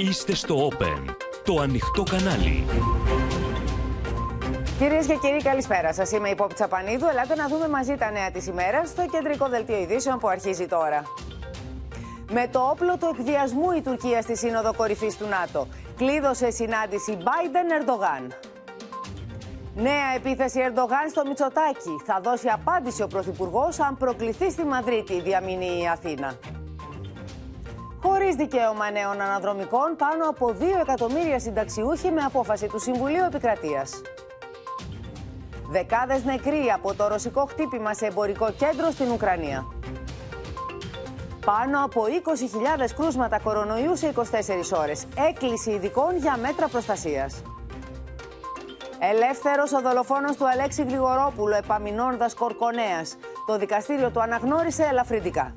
Είστε στο Open, το ανοιχτό κανάλι. Κυρίες και κύριοι, καλησπέρα σας. Είμαι η Πόπη Τσαπανίδου. Ελάτε να δούμε μαζί τα νέα της ημέρας στο κεντρικό δελτίο ειδήσεων που αρχίζει τώρα. Με το όπλο του εκβιασμού η Τουρκία στη Σύνοδο Κορυφής του ΝΑΤΟ. Κλείδωσε συνάντηση Biden-Ερντογάν. Νέα επίθεση Ερντογάν στο Μητσοτάκι. Θα δώσει απάντηση ο Πρωθυπουργός αν προκληθεί στη Μαδρίτη, διαμηνεί η Αθήνα. Χωρίς δικαίωμα νέων αναδρομικών, πάνω από 2 εκατομμύρια συνταξιούχοι με απόφαση του Συμβουλίου Επικρατείας. Δεκάδες νεκροί από το ρωσικό χτύπημα σε εμπορικό κέντρο στην Ουκρανία. Πάνω από 20.000 κρούσματα κορονοϊού σε 24 ώρες. Έκκληση ειδικών για μέτρα προστασίας. Ελεύθερος ο δολοφόνος του Αλέξη Γρηγορόπουλου, επαμεινώντας Κορκονέας. Το δικαστήριο του αναγνώρισε ελαφρυντικά.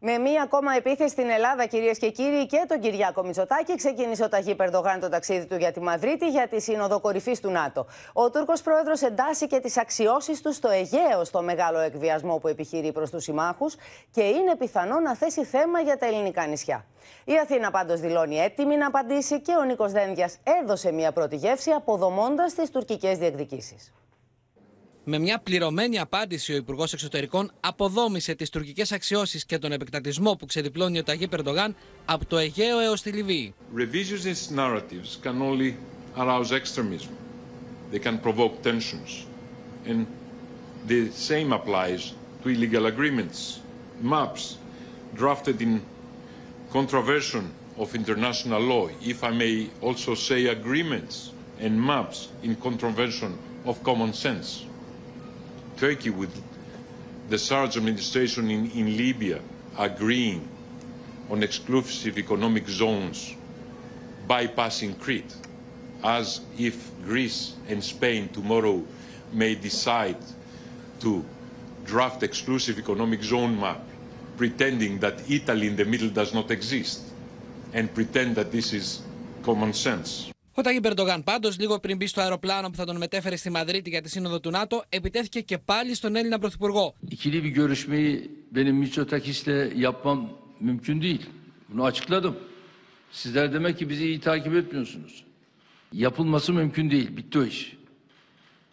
Με μία ακόμα επίθεση στην Ελλάδα, κυρίες και κύριοι, και τον Κυριάκο Μητσοτάκη, ξεκίνησε ο Ταγί Περδογάν το ταξίδι του για τη Μαδρίτη για τη Σύνοδο Κορυφής του ΝΑΤΟ. Ο Τούρκος πρόεδρος εντάσσει και τις αξιώσεις του στο Αιγαίο στο μεγάλο εκβιασμό που επιχειρεί προς τους συμμάχους και είναι πιθανό να θέσει θέμα για τα ελληνικά νησιά. Η Αθήνα πάντως δηλώνει έτοιμη να απαντήσει και ο Νίκος Δένδιας έδωσε μία πρώτη γεύση αποδομώντας τις τουρκικές διεκδικήσεις. Με μια πληρωμένη απάντηση, ο Υπουργό Εξωτερικών αποδόμησε τι τουρκικέ αξιώσει και τον επεκτατισμό που ξεδιπλώνει ο Ταγί Περντογάν από το Αιγαίο έω τη Λιβύη. Revisionist narratives can only arouse extremism. They can provoke tensions. And the same applies to illegal agreements, maps drafted in contravention of international law, if I may also say agreements and maps in contravention of common sense. Turkey with the Sarraj administration in, in Libya agreeing on exclusive economic zones bypassing Crete, as if Greece and Spain tomorrow may decide to draft exclusive economic zone map, pretending that Italy in the middle does not exist, and pretend that this is common sense. Ο Ταγί Περντογάν, πάντω, λίγο πριν μπει στο αεροπλάνο που θα τον μετέφερε στη Μαδρίτη για τη σύνοδο του ΝΑΤΟ, επιτέθηκε και πάλι στον Έλληνα Πρωθυπουργό. İkili bir görüşmeyi benim Mitsotakis'le yapmam mümkün değil. Bunu açıkladım. Sizler demek ki bizi iyi takip etmiyorsunuz. Yapılması mümkün değil. Bitti o iş.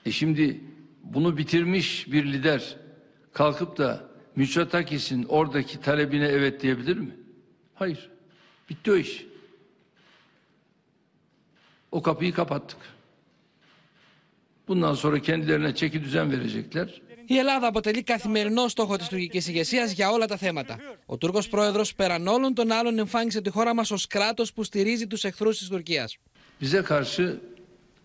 E şimdi bunu bitirmiş bir lider kalkıp da Mitsotakis'in oradaki talebine evet diyebilir mi? Hayır. Bitti o iş. O kapıyı kapattık. Bundan sonra kendilerine çeki düzen verecekler. Η Ελλάδα αποτελεί καθημερινό στόχο τη τουρκική ηγεσία για όλα τα θέματα. Ο Τούρκο πρόεδρο, πέραν όλων των άλλων, εμφάνισε τη χώρα μα ω κράτο που στηρίζει του εχθρού τη Τουρκία. Bize karşı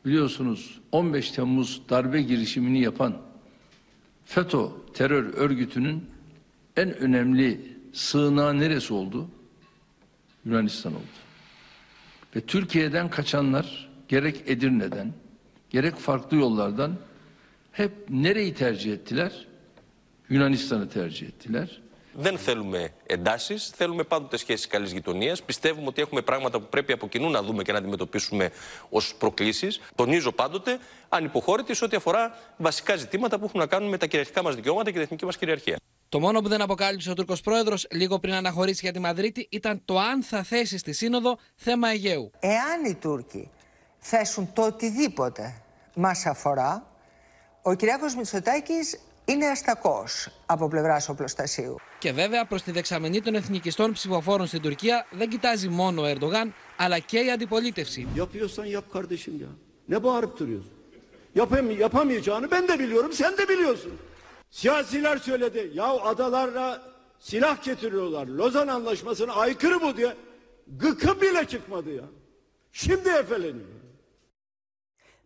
biliyorsunuz 15 Temmuz darbe girişimini yapan FETÖ terör örgütünün en önemli sığınağı neresi oldu? Yunanistan oldu. Ve Türkiye'den kaçanlar gerek Edirne'den gerek farklı yollardan hep nereyi tercih ettiler? Yunanistan'ı tercih ettiler. Δεν θέλουμε εντάσεις, θέλουμε πάντοτε σχέσεις καλής γειτονίας. Πιστεύουμε ότι έχουμε πράγματα που πρέπει από κοινού να δούμε και να αντιμετωπίσουμε ως προκλήσεις. Τονίζω πάντοτε ανυποχώρητη σε ό,τι αφορά βασικά ζητήματα που έχουν να κάνουν με τα κυριαρχικά μας δικαιώματα και την εθνική μας κυριαρχία. Το μόνο που δεν αποκάλυψε ο Τούρκος πρόεδρος λίγο πριν αναχωρήσει για τη Μαδρίτη ήταν το αν θα θέσει στη Σύνοδο θέμα Αιγαίου. Εάν οι Τούρκοι θέσουν το οτιδήποτε μας αφορά, ο Κυριάκος Μητσοτάκης είναι αστακός από πλευράς οπλοστασίου. Και βέβαια προς τη δεξαμενή των εθνικιστών ψηφοφόρων στην Τουρκία δεν κοιτάζει μόνο ο Ερντογάν, αλλά και η αντιπολίτευση. Siyasiler söyledi. Ya adalarla silah getiriyorlar. Lozan Anlaşması'na aykırı bu diye. Gıkı bile çıkmadı ya. Şimdi efeleniyor.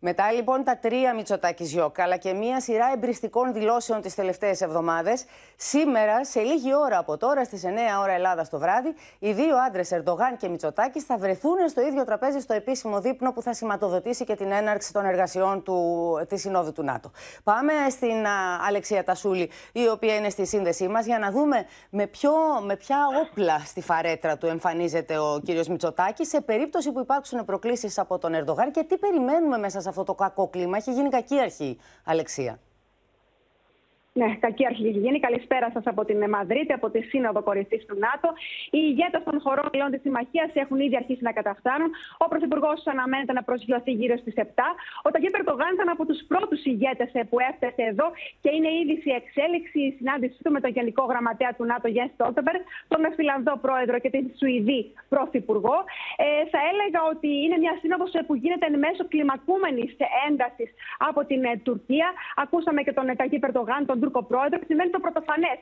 Μετά λοιπόν τα τρία Μητσοτάκης Γιώκα, αλλά και μία σειρά εμπριστικών δηλώσεων τις τελευταίες εβδομάδες, σήμερα, σε λίγη ώρα από τώρα, στις 9 ώρα Ελλάδα το βράδυ, οι δύο άντρες Ερντογάν και Μητσοτάκης θα βρεθούν στο ίδιο τραπέζι στο επίσημο δείπνο που θα σηματοδοτήσει και την έναρξη των εργασιών της Συνόδου του ΝΑΤΟ. Πάμε στην α, Αλεξία Τασούλη, η οποία είναι στη σύνδεσή μας, για να δούμε με, ποιο, με ποια όπλα στη φαρέτρα του εμφανίζεται ο κύριος Μητσοτάκης σε περίπτωση που υπάρξουν προκλήσεις από τον Ερντογάν και τι περιμένουμε μέσα σε αυτό το κακό κλίμα. Έχει γίνει κακή αρχή, Αλεξία. Ναι, κακή αρχή γίνει. Καλησπέρα σας από την Μαδρίτη, από τη Σύνοδο Κορυφής του ΝΑΤΟ. Οι ηγέτες των χωρών μελών της συμμαχίας έχουν ήδη αρχίσει να καταφτάνουν. Ο Πρωθυπουργός αναμένεται να προσγειωθεί γύρω στις 7. Ο Ταγί Περτογάν ήταν από τους πρώτους ηγέτες που έφτασε εδώ και είναι ήδη σε εξέλιξη η συνάντησή του με τον Γενικό Γραμματέα του ΝΑΤΟ, Γιάννη Στόλτεμπερ, τον Φιλανδό Πρόεδρο και την Σουηδή Πρωθυπουργό. Ε, θα έλεγα ότι είναι μια σύνοδος που γίνεται εν μέσω κλιμακούμενης έντασης από την ε, Τουρκία. Ακούσαμε και τον Ταγί Περτογάν, τον Τούρκο πρόεδρο και συμβαίνει το πρωτοφανές.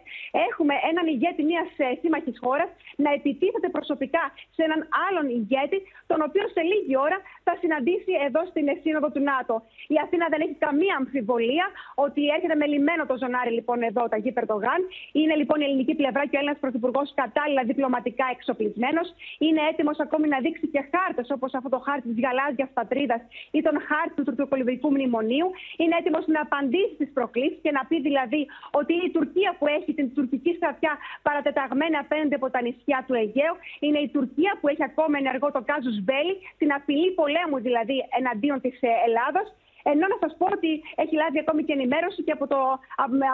Έχουμε έναν ηγέτη μιας ε, σύμμαχης χώρας να επιτίθεται προσωπικά σε έναν άλλον ηγέτη, τον οποίο σε λίγη ώρα θα συναντήσει εδώ στην Σύνοδο του ΝΑΤΟ. Η Αθήνα δεν έχει καμία αμφιβολία ότι έρχεται με λιμένο το ζωνάρι λοιπόν εδώ, τα γη Περτογάν. Είναι λοιπόν η ελληνική πλευρά και ο Έλληνας Πρωθυπουργός κατάλληλα διπλωματικά εξοπλισμένος. Είναι έτοιμος ακόμη να δείξει και χάρτες όπως αυτό το χάρτη της γαλάζιας πατρίδας ή τον χάρτη του τουρκοκολυβικού μνημονίου. Είναι έτοιμος να απαντήσει στις προκλήσεις και να πει δηλαδή ότι η Τουρκία που έχει την τουρκική στρατιά παρατεταγμένη απέναντι από τα νησιά του Αιγαίου είναι η Τουρκία που έχει ακόμα ενεργό το Κάζους Μπέλη, την απειλή πολέμου δηλαδή εναντίον της ε, Ελλάδα ενώ να σας πω ότι έχει λάβει ακόμη και ενημέρωση και από, το,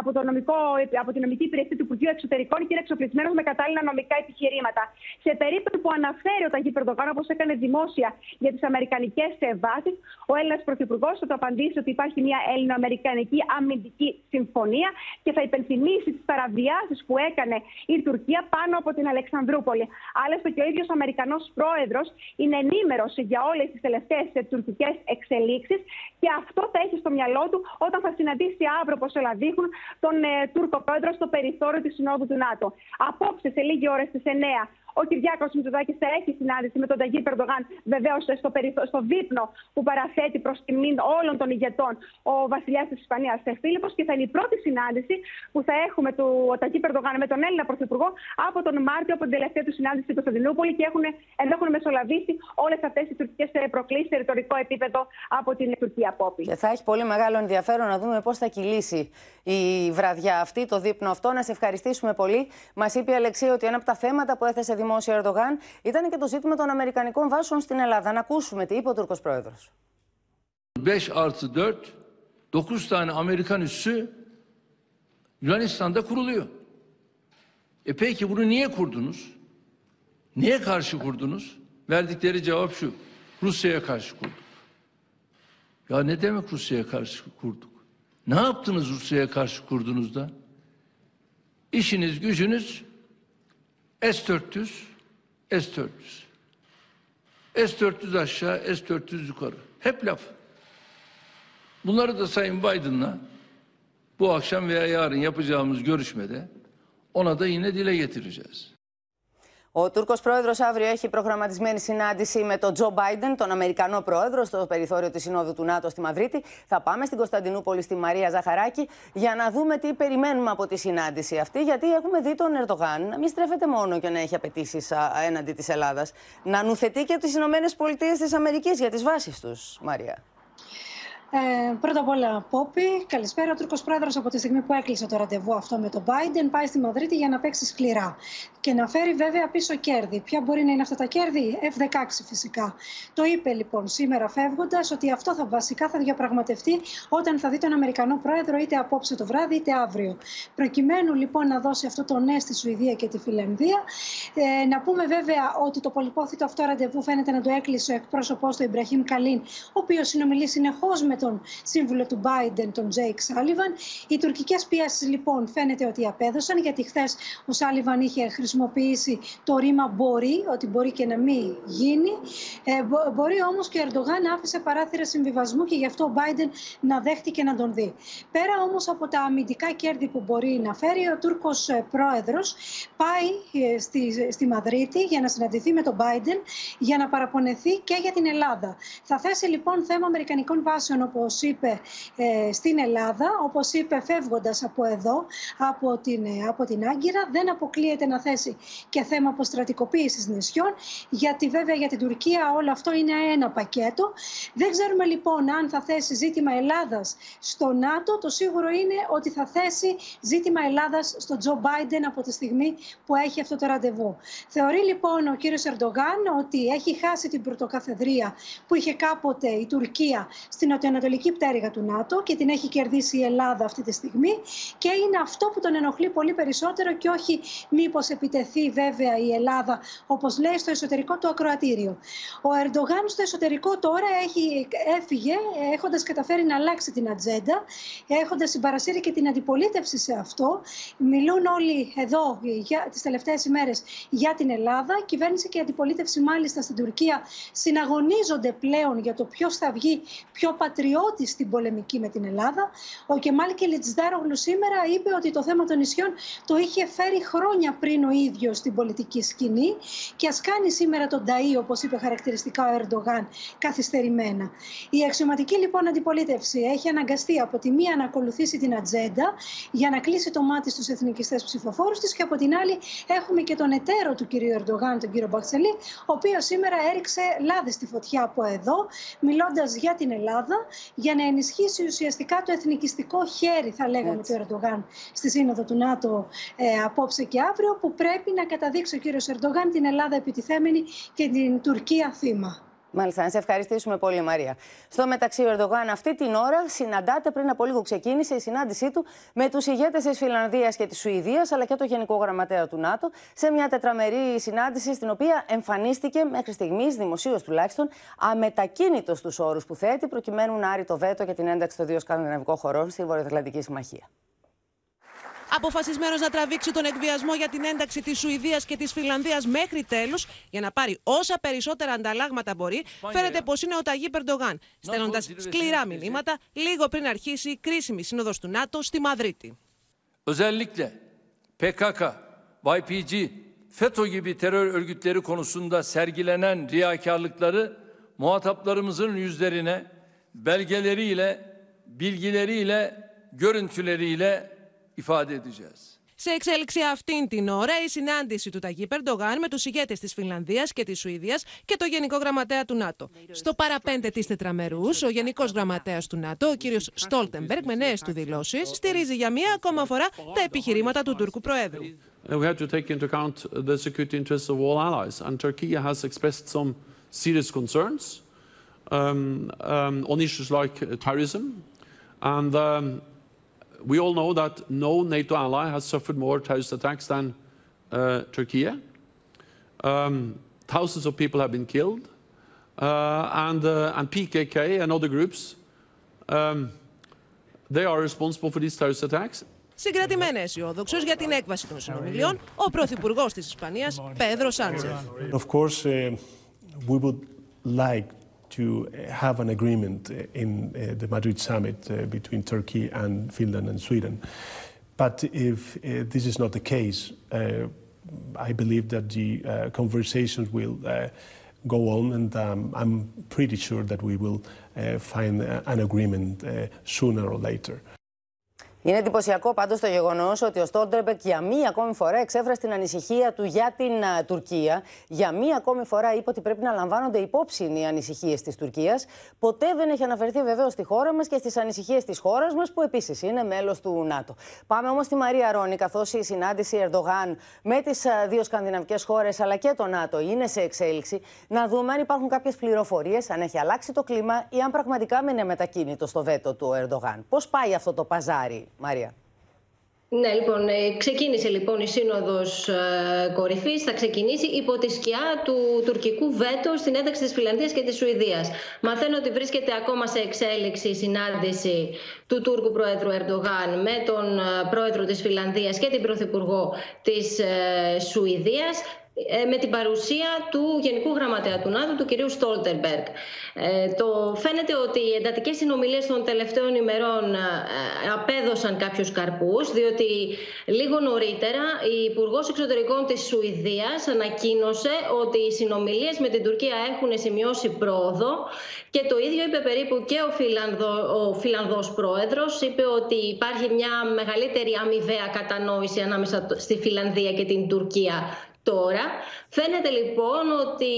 από, το νομικό, από την νομική υπηρεσία του Υπουργείου Εξωτερικών και είναι εξοπλισμένος με κατάλληλα νομικά επιχειρήματα. Σε περίπτωση που αναφέρει ο Ταγί Περδογάν, όπως έκανε δημόσια για τις Αμερικανικές βάσει, ο Έλληνας Πρωθυπουργός θα το απαντήσει ότι υπάρχει μια Έλληνο-Αμερικανική αμυντική συμφωνία και θα υπενθυμίσει τις παραβιάσεις που έκανε η Τουρκία πάνω από την Αλεξανδρούπολη. Άλλωστε και ο ίδιος Αμερικανός πρόεδρος είναι ενήμερος για όλες τις τελευταίες τουρκικές εξελίξεις και αυτό θα έχει στο μυαλό του όταν θα συναντήσει αύριο, όπω όλα δείχνουν, τον ε, Τούρκο πρόεδρο στο περιθώριο τη Συνόδου του ΝΑΤΟ. Απόψε, σε λίγη ώρα στις 9, ο Κυριάκος Μητσοδάκη θα έχει συνάντηση με τον Ταγί Περντογάν, βεβαίως στο, στο δείπνο που παραθέτει προς τιμήν όλων των ηγετών ο βασιλιάς της Ισπανίας, Φίλιππος, και θα είναι η πρώτη συνάντηση που θα έχουμε του Ταγί Περντογάν με τον Έλληνα Πρωθυπουργό από τον Μάρτιο, από την τελευταία του συνάντηση στην Κωνσταντινούπολη και έχουν, έχουν μεσολαβήσει όλες αυτές οι τουρκικές προκλήσεις σε ρητορικό επίπεδο από την Τουρκία Πόπη. Και θα έχει πολύ μεγάλο ενδιαφέρον να δούμε πώς θα κυλήσει η βραδιά αυτή, το δείπνο αυτό. Να σε ευχαριστήσουμε πολύ. Μας είπε η Αλεξία ότι ένα από τα θέματα που έθεσε δημόσιο Ερντογάν ήταν και το ζήτημα των Αμερικανικών βάσεων στην Ελλάδα. Να ακούσουμε τι είπε ο Τούρκος Πρόεδρος. 5 artı 4, 9 tane Amerikan üssü Yunanistan'da kuruluyor. E peki bunu niye kurdunuz? Niye karşı kurdunuz? Verdikleri cevap şu. Rusya'ya karşı kurduk. Ya ne demek Rusya'ya karşı kurduk? Ne yaptınız Rusya'ya karşı kurduğunuzda? İşiniz gücünüz S-400, S-400. S-400 aşağı, S-400 yukarı. Hep laf. Bunları da Sayın Biden'la bu akşam veya yarın yapacağımız görüşmede ona da yine dile getireceğiz. Ο Τούρκος πρόεδρος αύριο έχει προγραμματισμένη συνάντηση με τον Τζο Μπάιντεν, τον Αμερικανό πρόεδρο, στο περιθώριο της Συνόδου του ΝΑΤΟ στη Μαδρίτη. Θα πάμε στην Κωνσταντινούπολη, στη Μαρία Ζαχαράκη, για να δούμε τι περιμένουμε από τη συνάντηση αυτή. Γιατί έχουμε δει τον Ερντογάν να μην στρέφεται μόνο και να έχει απαιτήσεις έναντι της Ελλάδας, να νουθετεί και τις Ηνωμένες Πολιτείες της Αμερικής για τις βάσεις τους, Μαρία. Ε, πρώτα απ' όλα, Πόπι, καλησπέρα. Ο Τούρκος πρόεδρος από τη στιγμή που έκλεισε το ραντεβού αυτό με τον Biden πάει στη Μαδρίτη για να παίξει σκληρά και να φέρει βέβαια πίσω κέρδη. Ποια μπορεί να είναι αυτά τα κέρδη, F-16 φυσικά. Το είπε λοιπόν σήμερα φεύγοντας ότι αυτό θα βασικά θα διαπραγματευτεί όταν θα δει τον Αμερικανό πρόεδρο είτε απόψε το βράδυ είτε αύριο. Προκειμένου λοιπόν να δώσει αυτό το ναι στη Σουηδία και τη Φιλανδία. Ε, να πούμε βέβαια ότι το πολυπόθητο αυτό ραντεβού φαίνεται να το έκλεισε ο εκπρόσωπό του Ιμπραχήμ Καλίν, ο οποίος συνομιλεί συνεχώς με τον σύμβουλο του Biden, τον Τζέικ Σάλιβαν. Οι τουρκικές πιέσεις λοιπόν φαίνεται ότι απέδωσαν, γιατί χθες ο Σάλιβαν είχε χρησιμοποιήσει το ρήμα μπορεί, ότι μπορεί και να μην γίνει. Ε, μπορεί όμως και ο Ερντογάν άφησε παράθυρα συμβιβασμού και γι' αυτό ο Biden να δέχτηκε να τον δει. Πέρα όμως από τα αμυντικά κέρδη που μπορεί να φέρει, ο Τούρκος ε, πρόεδρος πάει ε, στη, στη Μαδρίτη για να συναντηθεί με τον Biden για να παραπονεθεί και για την Ελλάδα. Θα θέσει λοιπόν θέμα Αμερικανικών βάσεων όπως είπε, ε, στην Ελλάδα. Όπως είπε, φεύγοντας από εδώ, από την, ε, από την Άγκυρα, δεν αποκλείεται να θέσει και θέμα αποστρατικοποίησης νησιών, γιατί βέβαια για την Τουρκία όλο αυτό είναι ένα πακέτο. Δεν ξέρουμε λοιπόν αν θα θέσει ζήτημα Ελλάδας στο ΝΑΤΟ. Το σίγουρο είναι ότι θα θέσει ζήτημα Ελλάδας στον Τζο Μπάιντεν από τη στιγμή που έχει αυτό το ραντεβού. Θεωρεί λοιπόν ο κύριος Ερντογάν ότι έχει χάσει την πρωτοκαθεδρία που είχε κάποτε η Τουρκία στην ανατολική πτέρυγα του ΝΑΤΟ και την έχει κερδίσει η Ελλάδα αυτή τη στιγμή και είναι αυτό που τον ενοχλεί πολύ περισσότερο και όχι μήπως επιτεθεί βέβαια η Ελλάδα όπως λέει στο εσωτερικό του ακροατήριο. Ο Ερντογάν στο εσωτερικό τώρα έχει, έφυγε έχοντας καταφέρει να αλλάξει την ατζέντα, έχοντας συμπαρασύρει και την αντιπολίτευση σε αυτό. Μιλούν όλοι εδώ για, τις τελευταίες ημέρες για την Ελλάδα. Η κυβέρνηση και η αντιπολίτευση μάλιστα στην Τουρκία συναγωνίζονται πλέον για το ποιος θα βγει πιο πατριώτης στην πολεμική με την Ελλάδα. Ο Κεμάλ Κελιτζδάρογλου σήμερα είπε ότι το θέμα των νησιών το είχε φέρει χρόνια πριν ο ίδιος στην πολιτική σκηνή και ας κάνει σήμερα τον Ταΐ, όπως είπε χαρακτηριστικά ο Ερντογάν, καθυστερημένα. Η αξιωματική λοιπόν αντιπολίτευση έχει αναγκαστεί από τη μία να ακολουθήσει την ατζέντα για να κλείσει το μάτι στους εθνικιστές ψηφοφόρους της και από την άλλη έχουμε και τον εταίρο του κ. Ερντογάν, τον κύριο Μπαξελή, ο οποίος σήμερα έριξε λάδι στη φωτιά από εδώ, μιλώντας για την Ελλάδα, για να ενισχύσει ουσιαστικά το εθνικιστικό χέρι, θα λέγαμε, Έτσι. του Ερντογάν στη Σύνοδο του ΝΑΤΟ ε, απόψε και αύριο, που πρέπει να καταδείξει ο κύριος Ερντογάν την Ελλάδα επιτιθέμενη και την Τουρκία θύμα. Μάλιστα, να σε ευχαριστήσουμε πολύ, Μαρία. Στο μεταξύ, ο Ερντογάν αυτή την ώρα συναντάται, πριν από λίγο ξεκίνησε η συνάντησή του με τους ηγέτες της Φιλανδίας και της Σουηδίας, αλλά και το Γενικό Γραμματέα του ΝΑΤΟ, σε μια τετραμερή συνάντηση, στην οποία εμφανίστηκε μέχρι στιγμής, δημοσίως τουλάχιστον, αμετακίνητος στου όρους που θέτει, προκειμένου να άρει το βέτο για την ένταξη των δύο σκανδιναβικών χωρών στη Βορειοατλαντική Συμμαχία αποφασισμένος να τραβήξει τον εκβιασμό για την ένταξη της Σουηδίας και της Φιλανδίας μέχρι τέλους, για να πάρει όσα περισσότερα ανταλλάγματα μπορεί, φαίνεται πως είναι ο Ταγί Περντογάν, στέλνοντας σκληρά μηνύματα λίγο πριν αρχίσει η κρίσιμη σύνοδος του ΝΑΤΟ στη Μαδρίτη. Özellikle PKK, YPG, FETÖ gibi terör örgütleri konusunda sergilenen riyakarlıkları muhataplarımızın yüzlerine belgeleriyle, bilgileriyle, görüntüleriyle ifade edeceğiz. Σε εξέλιξη αυτήν την ώρα, η συνάντηση του Ταγί Περντογάν με τους ηγέτες της Φινλανδία και της Σουηδίας και το Γενικό Γραμματέα του ΝΑΤΟ. Στο παραπέντε της τετραμερούς, ο Γενικός Γραμματέας του ΝΑΤΟ, ο κ. Στόλτεμπεργκ, με νέες του δηλώσεις, στηρίζει για μία ακόμα φορά τα επιχειρήματα του Τούρκου Προέδρου. We have to take into account the security interests of all allies, and Turkey has expressed some serious concerns um, um, on issues like terrorism, and um, we all know that no NATO ally has suffered more terrorist attacks than uh, Turkey. Um, thousands of people have been killed, uh, and, uh, and PKK and other groups, um, they are responsible for these terrorist attacks. Συγκρατημένα αισιόδοξο για την έκβαση των συνομιλιών, ο Πρωθυπουργό τη Ισπανία, Πέδρο Σάντσεφ. Of course, uh, we would like to have an agreement in uh, the Madrid summit uh, between Turkey and Finland and Sweden. But if uh, this is not the case, I believe that the conversations will go on, and um, I'm pretty sure that we will find an agreement sooner or later. Είναι εντυπωσιακό πάντως το γεγονός ότι ο Στόλτεμπεκ για μία ακόμη φορά εξέφρασε την ανησυχία του για την Τουρκία. Για μία ακόμη φορά είπε ότι πρέπει να λαμβάνονται υπόψη οι ανησυχίες της Τουρκίας. Ποτέ δεν έχει αναφερθεί βεβαίως στη χώρα μας και στις ανησυχίες της χώρας μας, που επίσης είναι μέλος του ΝΑΤΟ. Πάμε όμως στη Μαρία Ρόνι, καθώς η συνάντηση Ερντογάν με τις δύο σκανδιναβικές χώρες αλλά και το ΝΑΤΟ είναι σε εξέλιξη. Να δούμε αν υπάρχουν κάποιες πληροφορίες, αν έχει αλλάξει το κλίμα ή αν πραγματικά μείνει μετακίνητο στο βέτο του Ερντογάν. Πώς πάει αυτό το παζάρι; Μαρία. Ναι, λοιπόν, ε, ξεκίνησε λοιπόν η Σύνοδος ε, Κορυφής, θα ξεκινήσει υπό τη σκιά του τουρκικού βέτο στην ένταξη της Φιλανδίας και της Σουηδίας. Μαθαίνω ότι βρίσκεται ακόμα σε εξέλιξη η συνάντηση του Τούρκου Πρόεδρου Ερντογάν με τον ε, Πρόεδρο της Φιλανδίας και την Πρωθυπουργό της Σουηδίας. Ε, με την παρουσία του Γενικού Γραμματέα του ΝΑΤΟ, του κυρίου Στόλτερμπεργκ. Ε, το φαίνεται ότι οι εντατικές συνομιλίες των τελευταίων ημερών ε, απέδωσαν κάποιους καρπούς, διότι λίγο νωρίτερα η Υπουργός Εξωτερικών της Σουηδίας ανακοίνωσε ότι οι συνομιλίες με την Τουρκία έχουν σημειώσει πρόοδο και το ίδιο είπε περίπου και ο, Φιλανδο, ο Φιλανδός Πρόεδρος, είπε ότι υπάρχει μια μεγαλύτερη αμοιβαία κατανόηση ανάμεσα στη Φιλανδία και την Τουρκία Τώρα. Φαίνεται λοιπόν ότι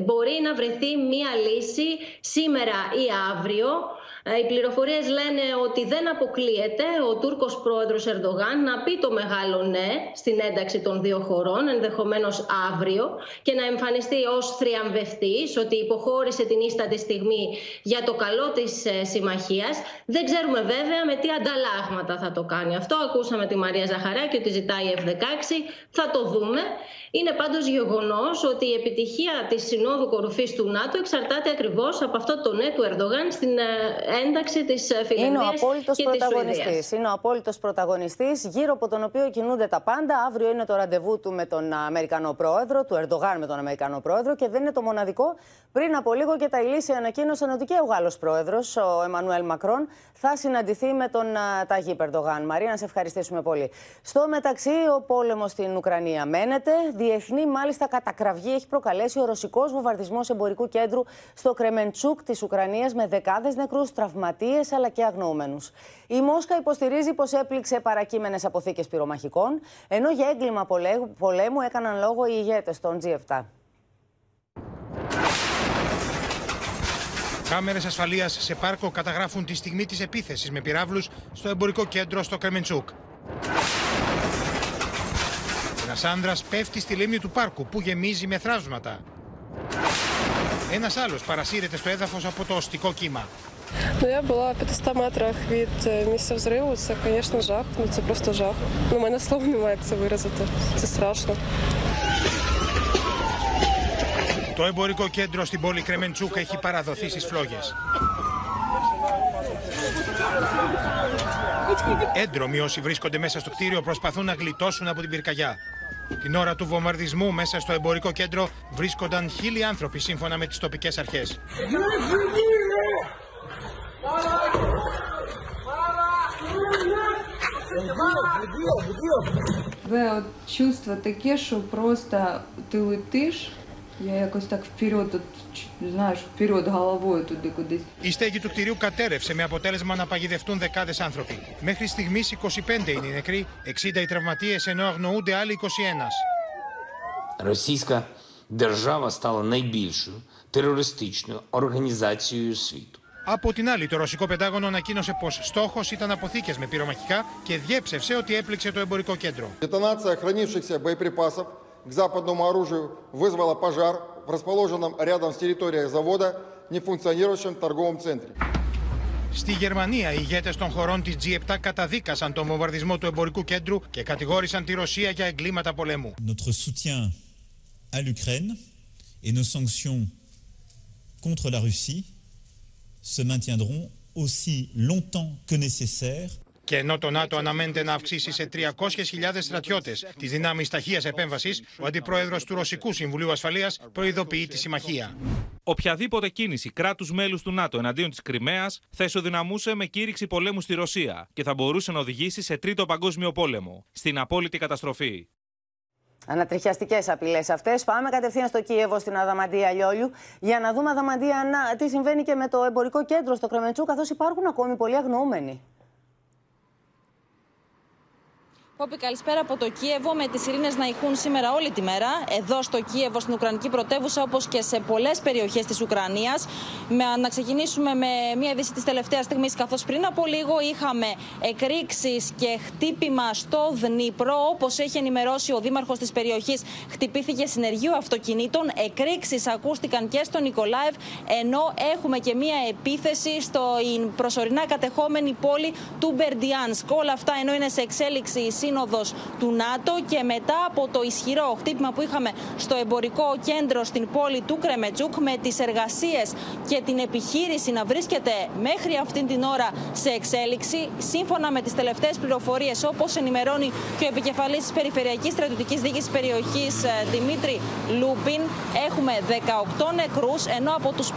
μπορεί να βρεθεί μία λύση σήμερα ή αύριο. Ε, οι πληροφορίες λένε ότι δεν αποκλείεται ο Τούρκος πρόεδρος Ερντογάν να πει το μεγάλο ναι στην ένταξη των δύο χωρών, ενδεχομένως αύριο, και να εμφανιστεί ως θριαμβευτής, ότι υποχώρησε την ίστατη στιγμή για το καλό της ε, συμμαχίας. Δεν ξέρουμε βέβαια με τι ανταλλάγματα θα το κάνει αυτό. Ακούσαμε τη Μαρία Ζαχαράκη ότι ζητάει F-16. Θα το δούμε. Είναι πάντως γεγονός ότι η επιτυχία της Συνόδου Κορυφής του ΝΑΤΟ εξαρτάται ακριβώς από αυτό το ναι του Ερντογάν στην ε, ένταξη της ε, Φιλανδίας και της Σουηδίας. Είναι ο απόλυτος πρωταγωνιστής γύρω από τον οποίο κινούνται τα πάντα. Αύριο είναι το ραντεβού του με τον Αμερικανό πρόεδρο, του Ερντογάν με τον Αμερικανό πρόεδρο και δεν είναι το μοναδικό. Πριν από λίγο και τα ηλίσια ανακοίνωσαν ότι και ο Γάλλος πρόεδρος, ο Εμμανουέλ Μακρόν, θα συναντηθεί με τον Ταγί Περντογάν. Μαρία, να σε ευχαριστήσουμε πολύ. Στο μεταξύ, ο πόλεμος στην Ουκρανία μένεται. Διεθνή, μάλιστα, κατακραυγή έχει προκαλέσει ο ρωσικός βομβαρδισμός εμπορικού κέντρου στο Κρεμεντσούκ της Ουκρανίας με δεκάδες νεκρούς, τραυματίες αλλά και αγνοούμενους. Η Μόσχα υποστηρίζει πως έπληξε παρακείμενες αποθήκες πυρομαχικών, ενώ για έγκλημα πολέμου έκαναν λόγο οι ηγέτες των G7. Κάμερες ασφαλείας σε πάρκο καταγράφουν τη στιγμή της επίθεσης με πυράβλους στο εμπορικό κέντρο στο Κρεμεντσούκ. Ένα άντρα πέφτει στη λίμνη του πάρκου που γεμίζει με θράσματα. Ένα άλλο παρασύρεται στο έδαφο από το οστικό κύμα. Ну, я була в 500 метрах від місця взриву. Це, звісно, жах. Ну, це просто жах. Ну, у мене слов немає, як це виразити. Це страшно. Το εμπορικό κέντρο στην πόλη Κρεμεντσούκα έχει παραδοθεί στις φλόγες. Έντρομοι όσοι βρίσκονται μέσα στο κτίριο προσπαθούν να γλιτώσουν από την πυρκαγιά. Την ώρα του βομβαρδισμού μέσα στο εμπορικό κέντρο βρίσκονταν χίλιοι άνθρωποι σύμφωνα με τις τοπικές αρχές. Тебе чувство таке, що просто ти летиш Я якось так вперед, от, знаєш, вперед головою туди кудись. Η στέγη του κτηρίου κατέρευσε με αποτέλεσμα να παγιδευτούν δεκάδε άνθρωποι. Μέχρι στιγμή 25 είναι οι νεκροί, 60 οι τραυματίε, ενώ αγνοούνται άλλοι 21. Російська держава стала найбільшою терористичною організацією світу. Από την άλλη, το ρωσικό πεντάγωνο ανακοίνωσε πω στόχο ήταν αποθήκε με πυρομαχικά και διέψευσε ότι έπληξε το εμπορικό κέντρο. Детонация хранившихся боеприпасов к западному оружию вызвала пожар в расположенном рядом с территорией завода нефункционирующем торговом центре. Στη Γερμανία, οι ηγέτε των χωρών τη G7 καταδίκασαν τον βομβαρδισμό του εμπορικού κέντρου και κατηγόρησαν τη Ρωσία για εγκλήματα πολέμου. Notre soutien à l'Ukraine et nos sanctions contre la Russie se maintiendront aussi longtemps que nécessaire και ενώ το ΝΑΤΟ αναμένεται να αυξήσει σε 300.000 στρατιώτες τις δυνάμεις ταχείας επέμβασης, ο αντιπρόεδρος του Ρωσικού Συμβουλίου Ασφαλείας προειδοποιεί τη συμμαχία. Οποιαδήποτε κίνηση κράτους μέλους του ΝΑΤΟ εναντίον της Κρυμαίας θα ισοδυναμούσε με κήρυξη πολέμου στη Ρωσία και θα μπορούσε να οδηγήσει σε τρίτο παγκόσμιο πόλεμο, στην απόλυτη καταστροφή. Ανατριχιαστικές απειλές αυτές. Πάμε κατευθείαν στο Κίεβο, στην Αδαμαντία Λιόλιου, για να δούμε, Αδαμαντία, τι συμβαίνει και με το εμπορικό κέντρο στο Κρεμεντσού, καθώς υπάρχουν ακόμη πολλοί αγνοούμενοι. Πόπη, καλησπέρα από το Κίεβο με τις ειρήνες να ηχούν σήμερα όλη τη μέρα. Εδώ στο Κίεβο, στην Ουκρανική πρωτεύουσα, όπως και σε πολλές περιοχές της Ουκρανίας. Να ξεκινήσουμε με μια είδηση της τελευταίας στιγμής, καθώς πριν από λίγο είχαμε εκρήξεις και χτύπημα στο Δνήπρο. Όπως έχει ενημερώσει ο δήμαρχος της περιοχής, χτυπήθηκε συνεργείο αυτοκινήτων. Εκρήξεις ακούστηκαν και στο Νικολάευ, ενώ έχουμε και μια επίθεση στην προσωρινά κατεχόμενη πόλη του Μπερντιάνσκ. Όλα αυτά ενώ είναι σε εξέλιξη η σύνοδος του ΝΑΤΟ και μετά από το ισχυρό χτύπημα που είχαμε στο εμπορικό κέντρο στην πόλη του Κρεμετζούκ με τις εργασίες και την επιχείρηση να βρίσκεται μέχρι αυτήν την ώρα σε εξέλιξη, σύμφωνα με τις τελευταίες πληροφορίες, όπως ενημερώνει και ο επικεφαλής της Περιφερειακής Στρατιωτικής Δίκη περιοχής ε, Δημήτρη Λούπιν, έχουμε 18 νεκρούς, ενώ από τους 59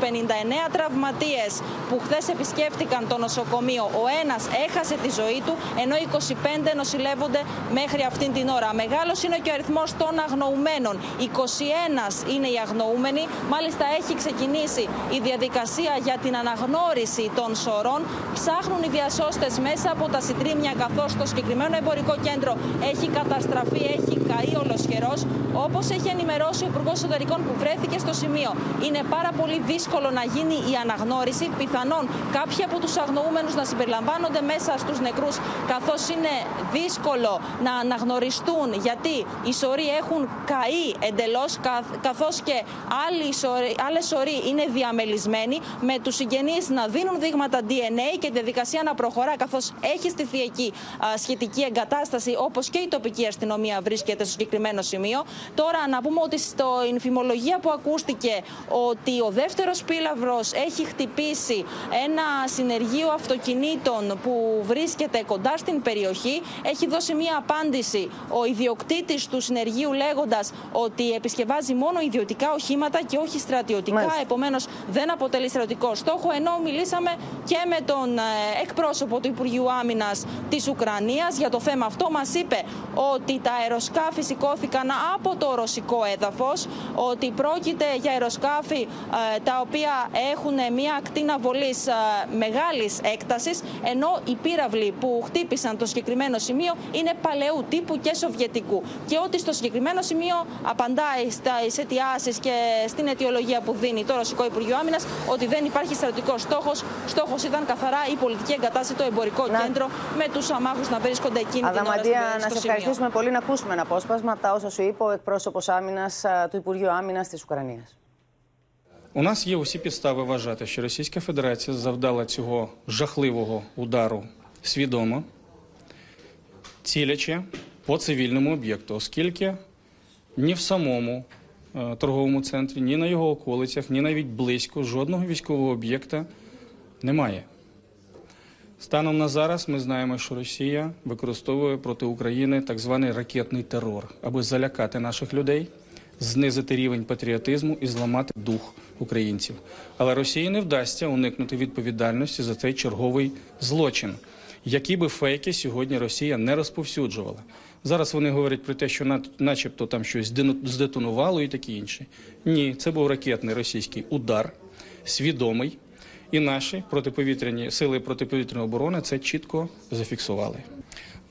τραυματίες που χθες επισκέφτηκαν το νοσοκομείο, ο ένας έχασε τη ζωή του, ενώ 25 νοσηλεύονται βρίσκονται μέχρι αυτήν την ώρα. Μεγάλος είναι και ο αριθμός των αγνοουμένων. 21 είναι οι αγνοούμενοι. Μάλιστα έχει ξεκινήσει η διαδικασία για την αναγνώριση των σωρών. Ψάχνουν οι διασώστες μέσα από τα συντρίμια καθώς το συγκεκριμένο εμπορικό κέντρο έχει καταστραφεί, έχει καεί ολοσχερός. Όπως έχει ενημερώσει ο Υπουργός Εσωτερικών που βρέθηκε στο σημείο, είναι πάρα πολύ δύσκολο να γίνει η αναγνώριση. Πιθανόν κάποιοι από τους αγνοούμενους να συμπεριλαμβάνονται μέσα στους νεκρούς, καθώς είναι δύσκολο να αναγνωριστούν γιατί οι σωροί έχουν καεί εντελώς, καθώς και άλλες σωροί είναι διαμελισμένοι, με τους συγγενείς να δίνουν δείγματα DNA και τη διαδικασία να προχωρά, καθώς έχει στηθεί εκεί σχετική εγκατάσταση, όπως και η τοπική αστυνομία βρίσκεται στο συγκεκριμένο σημείο. Τώρα, να πούμε ότι στην φημολογία που ακούστηκε ότι ο δεύτερος πύλαυρος έχει χτυπήσει ένα συνεργείο αυτοκινήτων που βρίσκεται κοντά στην περιοχή. Έχει δώσει μία απάντηση ο ιδιοκτήτης του συνεργείου, λέγοντας ότι επισκευάζει μόνο ιδιωτικά οχήματα και όχι στρατιωτικά. Επομένως, δεν αποτελεί στρατιωτικό στόχο. Ενώ μιλήσαμε και με τον ε, εκπρόσωπο του Υπουργείου Άμυνας της Ουκρανίας για το θέμα αυτό. Μας είπε ότι τα αεροσκάφη σηκώθηκαν από το ρωσικό έδαφος, ότι πρόκειται για αεροσκάφη ε, τα οποία έχουν μια ακτίνα βολή ε, μεγάλης έκτασης, ενώ οι πύραυλοι που χτύπησαν το συγκεκριμένο σημείο είναι παλαιού τύπου και σοβιετικού. Και ότι στο συγκεκριμένο σημείο απαντάει στι αιτιάσει και στην αιτιολογία που δίνει το Ρωσικό Υπουργείο Άμυνα ότι δεν υπάρχει στρατιωτικό στόχο. Στόχο ήταν καθαρά η πολιτική εγκατάσταση, το εμπορικό να... κέντρο, με του αμάχου να βρίσκονται εκείνη Αδαμαντία, την ώρα. να σε ευχαριστήσουμε πολύ να ακούσουμε ένα απόσπασμα από τα όσα σου είπε ο εκπρόσωπο άμυνα του Υπουργείου Άμυνα τη Ουκρανία. У нас є усі підстави вважати, що Російська Федерація завдала цього жахливого удару свідомо, Цілячи по цивільному об'єкту, оскільки ні в самому е, торговому центрі, ні на його околицях, ні навіть близько жодного військового об'єкта немає. Станом на зараз ми знаємо, що Росія використовує проти України так званий ракетний терор, аби залякати наших людей, знизити рівень патріотизму і зламати дух українців. Але Росії не вдасться уникнути відповідальності за цей черговий злочин, які би фейки сьогодні Росія не розповсюджувала. Зараз вони говорять про те, що на- начебто там щось здетонувало і таке інше. Ні, це був ракетний російський удар, свідомий. І наші протиповітряні сили протиповітряної оборони це чітко зафіксували.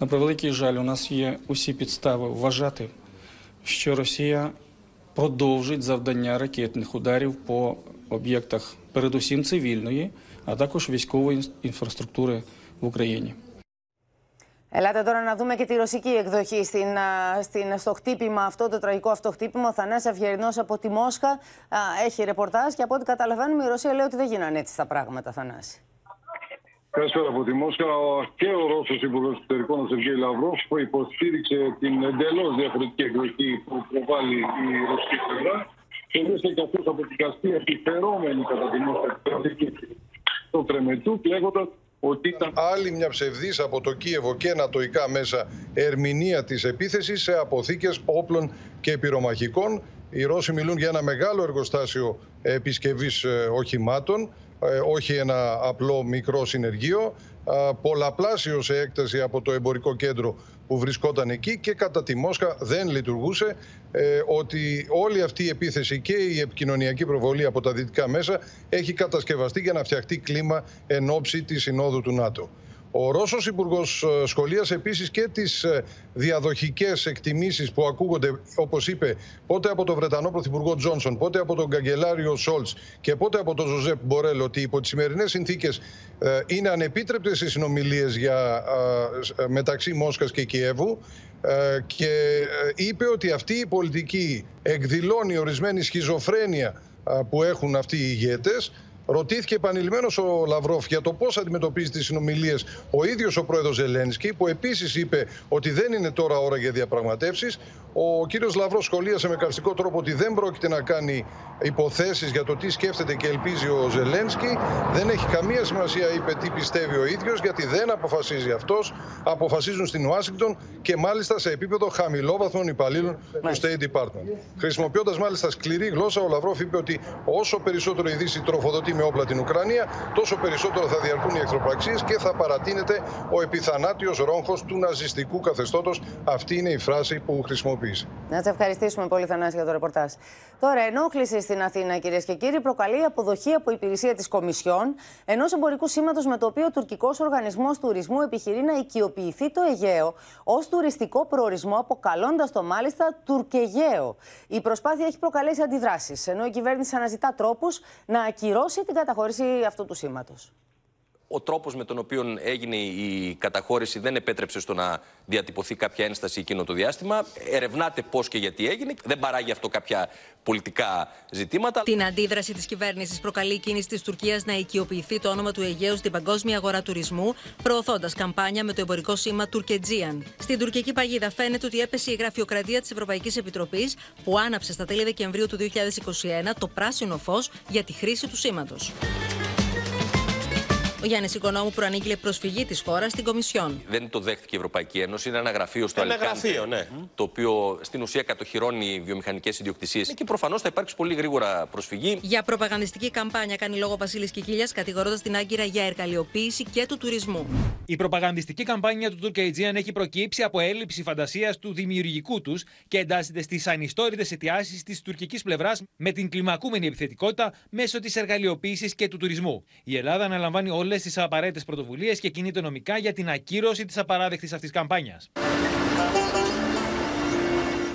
На превеликий жаль, у нас є усі підстави вважати, що Росія продовжить завдання ракетних ударів по об'єктах, передусім цивільної, а також військової інфраструктури в Україні. Ελάτε τώρα να δούμε και τη ρωσική εκδοχή στην, α, στην, στο χτύπημα αυτό, το τραγικό αυτό χτύπημα. Ο Θανάσης Αυγερινός από τη Μόσχα α, έχει ρεπορτάζ και από ό,τι καταλαβαίνουμε η Ρωσία λέει ότι δεν γίνανε έτσι τα πράγματα, Θανάση. Καλησπέρα από τη Μόσχα. Ο- Και ο Ρώσο Υπουργό Εξωτερικών, ο Σεργέη Λαυρόφ, που υποστήριξε την εντελώ διαφορετική εκδοχή που προβάλλει η ρωσική πλευρά. Και βρίσκεται αυτό από την καστή επιφερόμενη κατά τη Μόσχα του Κρεμετού, λέγοντα ότι ήταν άλλη μια ψευδής από το Κίεβο και ανατοϊκά μέσα ερμηνεία της επίθεσης σε αποθήκες όπλων και πυρομαχικών. Οι Ρώσοι μιλούν για ένα μεγάλο εργοστάσιο επισκευής ε, οχημάτων, ε, όχι ένα απλό μικρό συνεργείο, α, πολλαπλάσιος σε έκταση από το εμπορικό κέντρο που βρισκόταν εκεί και κατά τη Μόσχα δεν λειτουργούσε ε, ότι όλη αυτή η επίθεση και η επικοινωνιακή προβολή από τα δυτικά μέσα έχει κατασκευαστεί για να φτιαχτεί κλίμα εν ώψη της Συνόδου του ΝΑΤΟ. Ο Ρώσος Υπουργός σχολίασε επίσης και τις ε, διαδοχικές εκτιμήσεις που ακούγονται, όπως είπε, πότε από τον Βρετανό Πρωθυπουργό Τζόνσον, πότε από τον Καγκελάριο Σόλτς και πότε από τον Ζωζέπ Μπορέλ, ότι υπό τις σημερινές συνθήκες ε, είναι ανεπίτρεπτες οι συνομιλίες για, ε, μεταξύ Μόσχας και Κιέβου ε, και ε, είπε ότι αυτή η πολιτική εκδηλώνει ορισμένη σχιζοφρένεια α, που έχουν αυτοί οι ηγέτες Ρωτήθηκε επανειλημμένος ο Λαυρόφ για το πώς αντιμετωπίζει τις συνομιλίες ο ίδιος ο πρόεδρος Ζελένσκι, που επίσης είπε ότι δεν είναι τώρα ώρα για διαπραγματεύσεις. Ο κύριος Λαυρός σχολίασε με καρστικό τρόπο ότι δεν πρόκειται να κάνει υποθέσεις για το τι σκέφτεται και ελπίζει ο Ζελένσκι. Δεν έχει καμία σημασία, είπε, τι πιστεύει ο ίδιος, γιατί δεν αποφασίζει αυτός. Αποφασίζουν στην Ουάσιγκτον και μάλιστα σε επίπεδο χαμηλόβαθμων υπαλλήλων του State Department. Χρησιμοποιώντας μάλιστα σκληρή γλώσσα, ο Λαυρόφ είπε ότι όσο περισσότερο η Δύση τροφοδοτεί με όπλα την Ουκρανία, τόσο περισσότερο θα διαρκούν οι εχθροπραξίες και θα παρατείνεται ο επιθανάτιος ρόγχος του ναζιστικού καθεστώτος. Αυτή είναι η φράση που χρησιμοποίησε. Να σε ευχαριστήσουμε πολύ, Θανάση, για το ρεπορτάζ. Τώρα, ενόχληση στην Αθήνα, κυρίες και κύριοι, προκαλεί αποδοχή από υπηρεσία της Κομισιόν ενός εμπορικού σήματος με το οποίο ο τουρκικός οργανισμός τουρισμού επιχειρεί να οικειοποιηθεί το Αιγαίο ως τουριστικό προορισμό, αποκαλώντας το μάλιστα Τουρκεγαίο. Η προσπάθεια έχει προκαλέσει αντιδράσεις, ενώ η κυβέρνηση αναζητά τρόπους να ακυρώσει την καταχώρηση αυτού του σήματος ο τρόπος με τον οποίο έγινε η καταχώρηση δεν επέτρεψε στο να διατυπωθεί κάποια ένσταση εκείνο το διάστημα. Ερευνάται πώς και γιατί έγινε. Δεν παράγει αυτό κάποια πολιτικά ζητήματα. Την αντίδραση της κυβέρνησης προκαλεί η κίνηση της Τουρκίας να οικειοποιηθεί το όνομα του Αιγαίου στην παγκόσμια αγορά τουρισμού, προωθώντας καμπάνια με το εμπορικό σήμα Τουρκετζίαν. Στην τουρκική παγίδα φαίνεται ότι έπεσε η γραφειοκρατία της Ευρωπαϊκής Επιτροπής που άναψε στα τέλη Δεκεμβρίου του 2021 το πράσινο φως για τη χρήση του σήματος. Ο Γιάννης Οικονόμου προανήγγειλε προσφυγή της χώρας στην Κομισιόν. Δεν το δέχτηκε η Ευρωπαϊκή Ένωση. Είναι ένα γραφείο στο ένα Αλικάντε. γραφείο, ναι. Το οποίο στην ουσία κατοχυρώνει βιομηχανικές ιδιοκτησίες. Και προφανώς θα υπάρξει πολύ γρήγορα προσφυγή. Για προπαγανδιστική καμπάνια κάνει λόγο Βασίλης Κικίλιας, κατηγορώντας την Άγκυρα για εργαλειοποίηση και του τουρισμού. Η προπαγανδιστική καμπάνια του Τουρκαϊτζίαν έχει προκύψει από έλλειψη φαντασίας του δημιουργικού τους και εντάσσεται στις ανιστόρητε αιτιάσεις της τουρκικής πλευράς με την κλιμακούμενη επιθετικότητα μέσω της εργαλειοποίησης και του τουρισμού. Η Ελλάδα αναλαμβάνει όλες τις απαραίτητες πρωτοβουλίες και κινείται νομικά για την ακύρωση της απαράδεκτης αυτής καμπάνιας.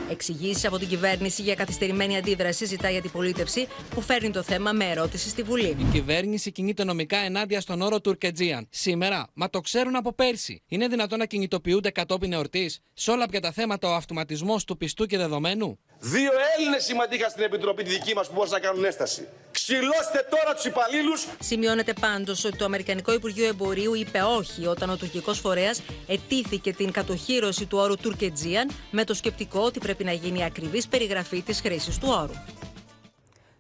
Εξηγήσεις από την κυβέρνηση για καθυστερημένη αντίδραση ζητάει η αντιπολίτευση που φέρνει το θέμα με ερώτηση στη Βουλή. Η κυβέρνηση κινείται νομικά ενάντια στον όρο Τουρκετζίαν. Σήμερα, μα το ξέρουν από πέρσι. Είναι δυνατόν να κινητοποιούνται κατόπιν εορτής σε όλα πια τα θέματα ο αυτοματισμός του πιστού και δεδομένου; Δύο Έλληνες συμμετείχαν στην επιτροπή τη δική μας που μπορούσαν να κάνουν έσταση. Ξυλώστε τώρα τους υπαλλήλους. Σημειώνεται πάντως ότι το Αμερικανικό Υπουργείο Εμπορίου είπε όχι όταν ο τουρκικός φορέας ετήθηκε την κατοχήρωση του όρου Τουρκετζίαν με το σκεπτικό ότι πρέπει να γίνει ακριβής περιγραφή της χρήσης του όρου.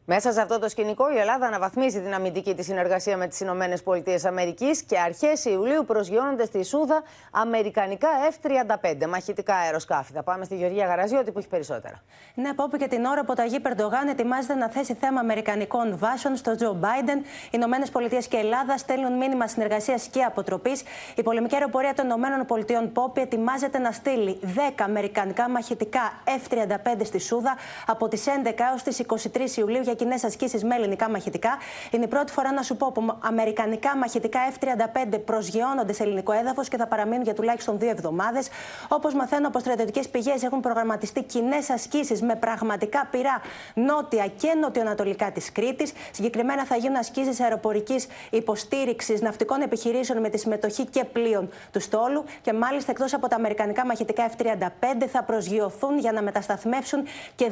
Μέσα σε αυτό το σκηνικό, η Ελλάδα αναβαθμίζει την αμυντική της συνεργασία με τις Ηνωμένες Πολιτείες Αμερικής και αρχές Ιουλίου προσγειώνονται στη Σούδα αμερικανικά F-35 μαχητικά αεροσκάφη. Θα πάμε στη Γεωργία Γαραζιώτη που έχει περισσότερα. Ναι, Πόπη, και την ώρα που ο Ταγί Περντογάν ετοιμάζεται να θέσει θέμα Αμερικανικών βάσεων στο Τζο Μπάιντεν, οι Ηνωμένες Πολιτείες και Ελλάδα στέλνουν μήνυμα συνεργασίας και αποτροπής. Η πολεμική αεροπορία των Ηνωμένων Πολιτειών Πόπη ετοιμάζεται να στείλει 10 αμερικανικά μαχητικά F-35 στη Σούδα από τις 11 έως τις 23 Ιουλίου για κοινές ασκήσεις με ελληνικά μαχητικά. Είναι η πρώτη φορά να σου πω που αμερικανικά μαχητικά F-35 προσγειώνονται σε ελληνικό έδαφος και θα παραμείνουν για τουλάχιστον δύο εβδομάδες. Όπως μαθαίνω από στρατιωτικές πηγές, έχουν προγραμματιστεί κοινές ασκήσεις με πραγματικά πυρά νότια και νοτιοανατολικά της Κρήτης. Συγκεκριμένα θα γίνουν ασκήσεις αεροπορικής υποστήριξης ναυτικών επιχειρήσεων με τη συμμετοχή και πλοίων του στόλου. Και μάλιστα εκτός από τα αμερικανικά μαχητικά F-35 θα προσγειωθούν για να μετασταθμεύσουν και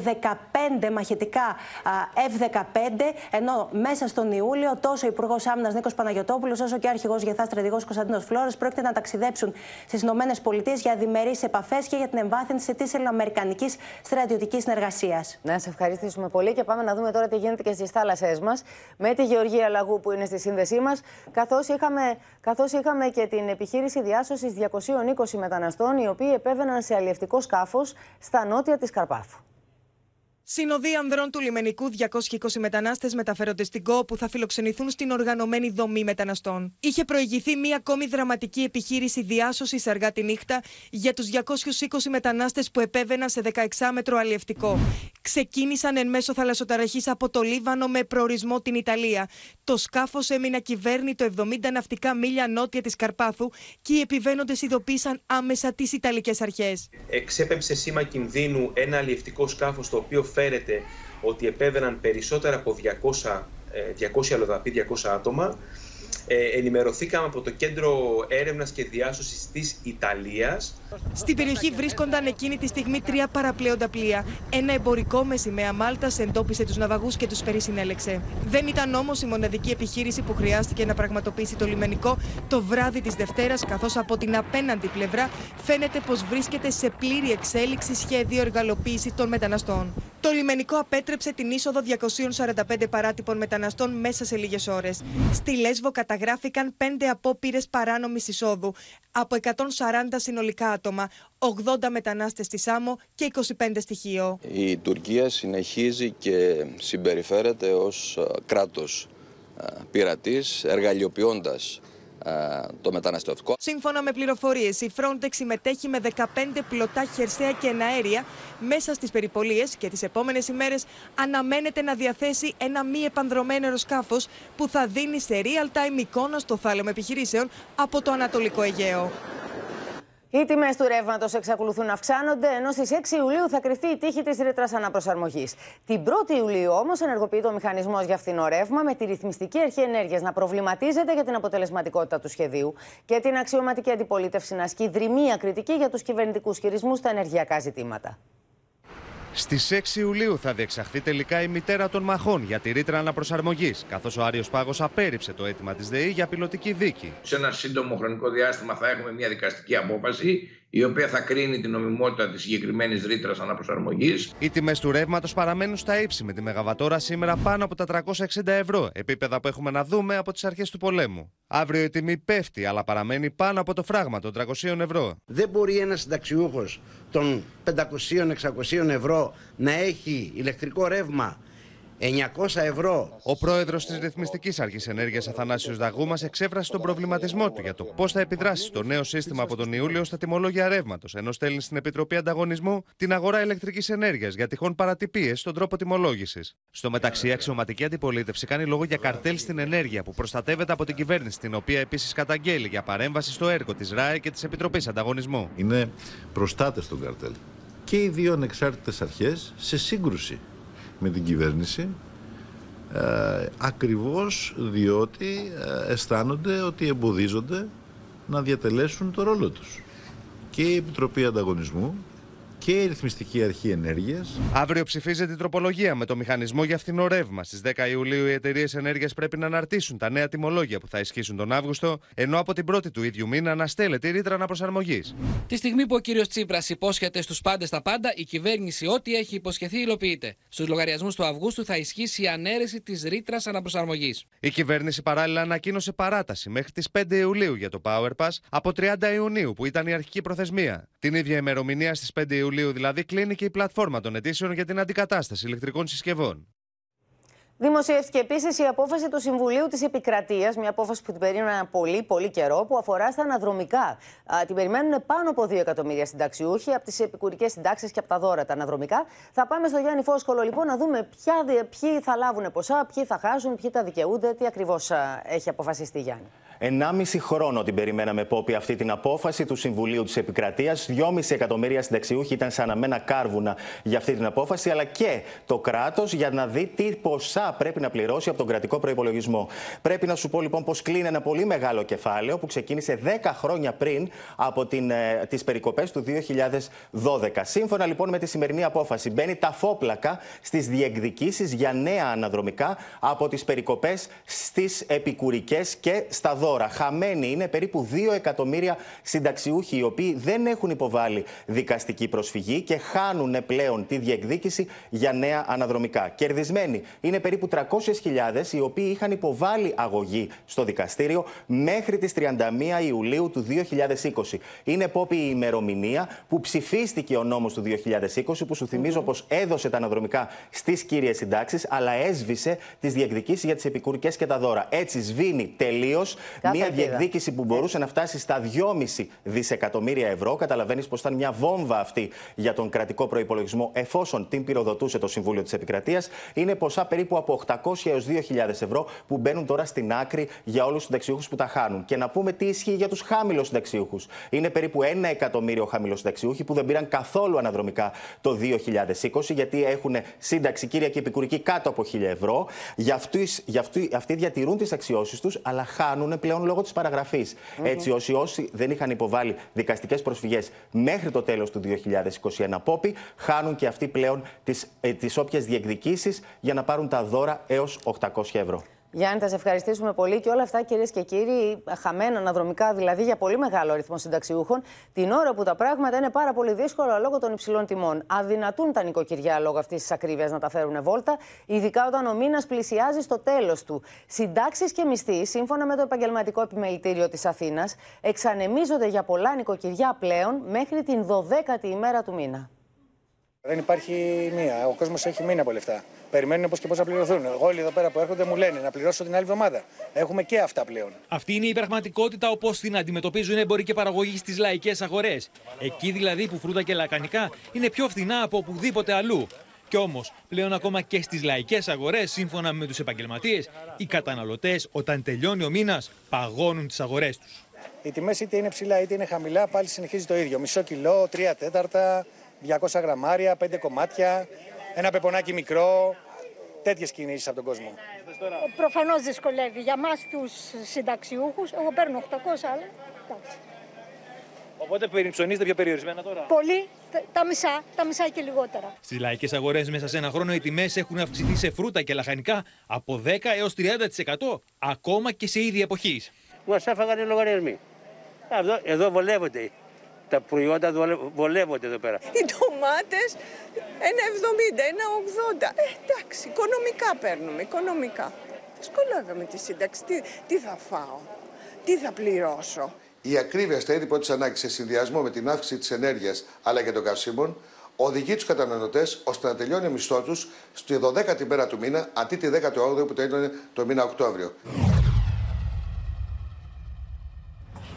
15 μαχητικά F-15. Ενώ μέσα στον Ιούλιο τόσο ο Υπουργός Άμυνας Νίκος Παναγιοτόπουλος όσο και ο Αρχηγός Γεθάς Στρατηγός Κωνσταντίνος Φλόρο πρόκειται να ταξιδέψουν στις ΗΠΑ για διμερείς επαφές και για την εμβάθυνση της ελληνοαμερικανικής στρατιωτικής συνεργασίας. Να σε ευχαριστήσουμε πολύ και πάμε να δούμε τώρα τι γίνεται και στις θάλασσές μας με τη Γεωργία Λαγού που είναι στη σύνδεσή μας. Καθώς είχαμε, καθώς είχαμε και την επιχείρηση διάσωσης 220 μεταναστών οι οποίοι επέβαιναν σε αλλιευτικό σκάφος στα νότια της Καρπάθου. Συνοδοί ανδρών του λιμενικού 220 μετανάστες μεταφέρονται στην ΚΟ που θα φιλοξενηθούν στην οργανωμένη δομή μεταναστών. Είχε προηγηθεί μία ακόμη δραματική επιχείρηση διάσωσης αργά τη νύχτα για τους 220 μετανάστες που επέβαιναν σε 16μέτρο αλλιευτικό. Ξεκίνησαν εν μέσω θαλασσοταραχής από το Λίβανο με προορισμό την Ιταλία. Το σκάφος έμεινε ακυβέρνητο 70 ναυτικά μίλια νότια της Καρπάθου και οι επιβαίνοντες ειδοποίησαν άμεσα τις Ιταλικές αρχές. Εξέπεμψε σήμα κινδύνου ένα αλλιευτικό σκάφος το οποίο φέρεται ότι επέβαιναν περισσότερα από 200, 200 αλλοδαπή, 200 άτομα. Ε, ενημερωθήκαμε από το Κέντρο Έρευνας και Διάσωσης της Ιταλίας. Στην περιοχή βρίσκονταν εκείνη τη στιγμή τρία παραπλέοντα πλοία. Ένα εμπορικό με σημαία Μάλτας εντόπισε τους ναυαγούς και τους περισυνέλεξε. Δεν ήταν όμως η μοναδική επιχείρηση που χρειάστηκε να πραγματοποιήσει το λιμενικό το βράδυ της Δευτέρας, καθώς από την απέναντι πλευρά φαίνεται πως βρίσκεται σε πλήρη εξέλιξη σχέδιο εργαλοποίηση των μεταναστών. Το λιμενικό απέτρεψε την είσοδο 245 παράτυπων μεταναστών μέσα σε λίγες ώρες. Στη Λέσβο καταγράφηκαν πέντε απόπειρες παράνομης εισόδου από 140 συνολικά άτομα, 80 μετανάστες στη Σάμο και 25 στοιχείο. Η Τουρκία συνεχίζει και συμπεριφέρεται ως κράτος πειρατής, εργαλειοποιώντας το μεταναστευτικό. Σύμφωνα με πληροφορίες, η Frontex συμμετέχει με 15 πλωτά χερσαία και εναέρια μέσα στις περιπολίες και τις επόμενες ημέρες αναμένεται να διαθέσει ένα μη επανδρομένο αεροσκάφος που θα δίνει σε real time εικόνα στο θάλαμο επιχειρήσεων από το Ανατολικό Αιγαίο. Οι τιμές του ρεύματος εξακολουθούν να αυξάνονται, ενώ στις 6 Ιουλίου θα κρυφτεί η τύχη της ρήτρας αναπροσαρμογής. Την 1η Ιουλίου όμως ενεργοποιείται ο μηχανισμός για φθηνό ρεύμα, με τη ρυθμιστική αρχή ενέργειας να προβληματίζεται για την αποτελεσματικότητα του σχεδίου και την αξιωματική αντιπολίτευση να ασκεί δρυμία κριτική για τους κυβερνητικούς χειρισμούς στα ενεργειακά ζητήματα. Στις 6 Ιουλίου θα διεξαχθεί τελικά η μητέρα των μαχών για τη ρήτρα αναπροσαρμογής, καθώς ο Άριος Πάγος απέρριψε το αίτημα της ΔΕΗ για πιλωτική δίκη. Σε ένα σύντομο χρονικό διάστημα θα έχουμε μια δικαστική απόφαση η οποία θα κρίνει την νομιμότητα της συγκεκριμένης ρήτρας αναπροσαρμογής. Οι τιμές του ρεύματος παραμένουν στα ύψη με τη Μεγαβατόρα σήμερα πάνω από τα 360 ευρώ, επίπεδα που έχουμε να δούμε από τις αρχές του πολέμου. Αύριο η τιμή πέφτει, αλλά παραμένει πάνω από το φράγμα των 300 ευρώ. Δεν μπορεί ένας συνταξιούχος των 500-600 ευρώ να έχει ηλεκτρικό ρεύμα 900 ευρώ. Ο πρόεδρος της Ρυθμιστικής Αρχής Ενέργειας Αθανάσιος Δαγού μας εξέφρασε τον προβληματισμό του για το πώς θα επιδράσει το νέο σύστημα από τον Ιούλιο στα τιμολόγια ρεύματος, ενώ στέλνει στην Επιτροπή Ανταγωνισμού την αγορά ηλεκτρικής ενέργειας για τυχόν παρατυπίες στον τρόπο τιμολόγησης. Στο μεταξύ, η αξιωματική αντιπολίτευση κάνει λόγο για καρτέλ στην ενέργεια που προστατεύεται από την κυβέρνηση, την οποία επίσης καταγγέλει για παρέμβαση στο έργο της ΡΑΕ και της Επιτροπής Ανταγωνισμού. Είναι προστάτες των καρτέλ. Και οι δύο ανεξάρτητες αρχές σε σύγκρουση με την κυβέρνηση ε, ακριβώς διότι ε, αισθάνονται ότι εμποδίζονται να διατελέσουν το ρόλο τους. Και η Επιτροπή Ανταγωνισμού και η Ρυθμιστική Αρχή Ενέργειας. Αύριο ψηφίζεται η τροπολογία με το μηχανισμό για φθηνό ρεύμα. Στις 10 Ιουλίου οι εταιρείες ενέργειας πρέπει να αναρτήσουν τα νέα τιμολόγια που θα ισχύσουν τον Αύγουστο, ενώ από την 1η του ίδιου μήνα αναστέλλεται η ρήτρα αναπροσαρμογής. Τη στιγμή που ο κύριος Τσίπρας υπόσχεται στους πάντες τα πάντα, η κυβέρνηση ό,τι έχει υποσχεθεί υλοποιείται. Στους λογαριασμούς του Αυγούστου θα ισχύσει η ανέρεση της ρήτρας αναπροσαρμογής. Η κυβέρνηση παράλληλα ανακοίνωσε παράταση μέχρι τις 5 Ιουλίου για το Power Pass από 30 Ιουνίου που ήταν η αρχική προθεσμία. Την ίδια ημερομηνία στις 5 Ιουλίου Ιουλίου δηλαδή κλείνει και η πλατφόρμα των αιτήσεων για την αντικατάσταση ηλεκτρικών συσκευών. Δημοσιεύτηκε επίσης η απόφαση του Συμβουλίου της Επικρατείας, μια απόφαση που την περίμεναν πολύ, πολύ καιρό, που αφορά στα αναδρομικά. την περιμένουν πάνω από 2 εκατομμύρια συνταξιούχοι από τις επικουρικές συντάξεις και από τα δώρα τα αναδρομικά. Θα πάμε στο Γιάννη Φόσκολο λοιπόν να δούμε ποια, ποιοι θα λάβουν ποσά, ποιοι θα χάσουν, ποιοι τα δικαιούνται, τι ακριβώς έχει αποφασιστεί Γιάννη; 1,5 χρόνο την περιμέναμε πόπη αυτή την απόφαση του Συμβουλίου της Επικρατείας. 2,5 εκατομμύρια συνταξιούχοι ήταν σαν αμένα κάρβουνα για αυτή την απόφαση, αλλά και το κράτος για να δει τι ποσά πρέπει να πληρώσει από τον κρατικό προπολογισμό. Πρέπει να σου πω λοιπόν πως κλείνει ένα πολύ μεγάλο κεφάλαιο που ξεκίνησε 10 χρόνια πριν από ε, τις περικοπές του 2012. Σύμφωνα λοιπόν με τη σημερινή απόφαση, μπαίνει τα φόπλακα στις διεκδικήσεις για νέα αναδρομικά από τις περικοπές στις επικουρικές και στα δώρα δώρα. Χαμένοι είναι περίπου 2 εκατομμύρια συνταξιούχοι οι οποίοι δεν έχουν υποβάλει δικαστική προσφυγή και χάνουν πλέον τη διεκδίκηση για νέα αναδρομικά. Κερδισμένοι είναι περίπου 300.000 οι οποίοι είχαν υποβάλει αγωγή στο δικαστήριο μέχρι τις 31 Ιουλίου του 2020. Είναι πόπη η ημερομηνία που ψηφίστηκε ο νόμος του 2020 που σου θυμίζω πως έδωσε τα αναδρομικά στις κύριες συντάξεις αλλά έσβησε τις διεκδικήσεις για τις επικουρικές και τα δώρα. Έτσι σβήνει τελείως μια διεκδίκηση που μπορούσε να φτάσει στα 2,5 δισεκατομμύρια ευρώ. Καταλαβαίνεις πως ήταν μια βόμβα αυτή για τον κρατικό προπολογισμό, εφόσον την πυροδοτούσε το Συμβούλιο της Επικρατείας. Είναι ποσά περίπου από 800 έως 2.000 ευρώ που μπαίνουν τώρα στην άκρη για όλους τους συνταξιούχους που τα χάνουν. Και να πούμε τι ισχύει για τους χάμηλου συνταξιούχους. Είναι περίπου 1 εκατομμύριο συνταξιούχοι που δεν πήραν καθόλου αναδρομικά το 2020, γιατί έχουν σύνταξη κύρια και επικουρική κάτω από 1.000 ευρώ. Για αυτοί διατηρούν τις αξιώσεις τους, αλλά χάνουν πλέον πλέον λόγω της παραγραφής. Mm-hmm. Έτσι, όσοι, όσοι δεν είχαν υποβάλει δικαστικές προσφυγές μέχρι το τέλος του 2021 πόπι, χάνουν και αυτοί πλέον τις τις ε, όποιες διεκδικήσεις για να πάρουν τα δώρα έως 800 ευρώ. Γιάννη, θα σε ευχαριστήσουμε πολύ και όλα αυτά, κυρίες και κύριοι, χαμένα αναδρομικά δηλαδή για πολύ μεγάλο αριθμό συνταξιούχων, την ώρα που τα πράγματα είναι πάρα πολύ δύσκολα λόγω των υψηλών τιμών. Αδυνατούν τα νοικοκυριά λόγω αυτής της ακρίβειας να τα φέρουν βόλτα, ειδικά όταν ο μήνας πλησιάζει στο τέλος του. Συντάξεις και μισθοί, σύμφωνα με το Επαγγελματικό Επιμελητήριο της Αθήνας, εξανεμίζονται για πολλά νοικοκυριά πλέον μέχρι την 12η ημέρα του μήνα. Δεν υπάρχει μία. Ο κόσμος έχει μείνει από λεφτά. Περιμένουν πώς και πώς να πληρωθούν. Όλοι εδώ πέρα που έρχονται μου λένε να πληρώσω την άλλη εβδομάδα. Έχουμε και αυτά πλέον. Αυτή είναι η πραγματικότητα όπως την αντιμετωπίζουν εμποροί και παραγωγοί στις λαϊκές αγορές. Εκεί δηλαδή που φρούτα και λακανικά είναι πιο φθηνά από οπουδήποτε αλλού. Κι όμως, πλέον ακόμα και στις λαϊκές αγορές, σύμφωνα με τους επαγγελματίες, οι καταναλωτές, όταν τελειώνει ο μήνας, παγώνουν τις αγορές τους. Οι τιμές είτε είναι ψηλά είτε είναι χαμηλά, πάλι συνεχίζει το ίδιο. Μισό κιλό, τρία τέταρτα, 200 γραμμάρια, πέντε κομμάτια, ένα πεπονάκι μικρό. Τέτοιες κινήσεις από τον κόσμο. Προφανώς δυσκολεύει. Για εμά τους συνταξιούχους, εγώ παίρνω 800, αλλά εντάξει. Οπότε ψωνίζετε πιο περιορισμένα τώρα; Πολύ, τα- τα μισά, τα μισά και λιγότερα. Στις λαϊκές αγορές μέσα σε ένα χρόνο οι τιμές έχουν αυξηθεί σε φρούτα και λαχανικά από 10 έως 30% ακόμα και σε είδη εποχής. Μας έφαγαν οι λογαριασμοί. Εδώ, εδώ βολεύονται. Τα προϊόντα δολε- βολεύονται εδώ πέρα. Οι ντομάτες 1,70, 1,80. Ε, εντάξει, οικονομικά παίρνουμε, οικονομικά. Δυσκολεύομαι τη σύνταξη. Τι, τι θα φάω, τι θα πληρώσω. Η ακρίβεια στα είδη πρώτης ανάγκης σε συνδυασμό με την αύξηση της ενέργειας αλλά και των καυσίμων οδηγεί τους καταναλωτές ώστε να τελειώνει ο μισθός τους στη 12η μέρα του μήνα αντί τη 18η που τελειώνει το μήνα Οκτώβριο.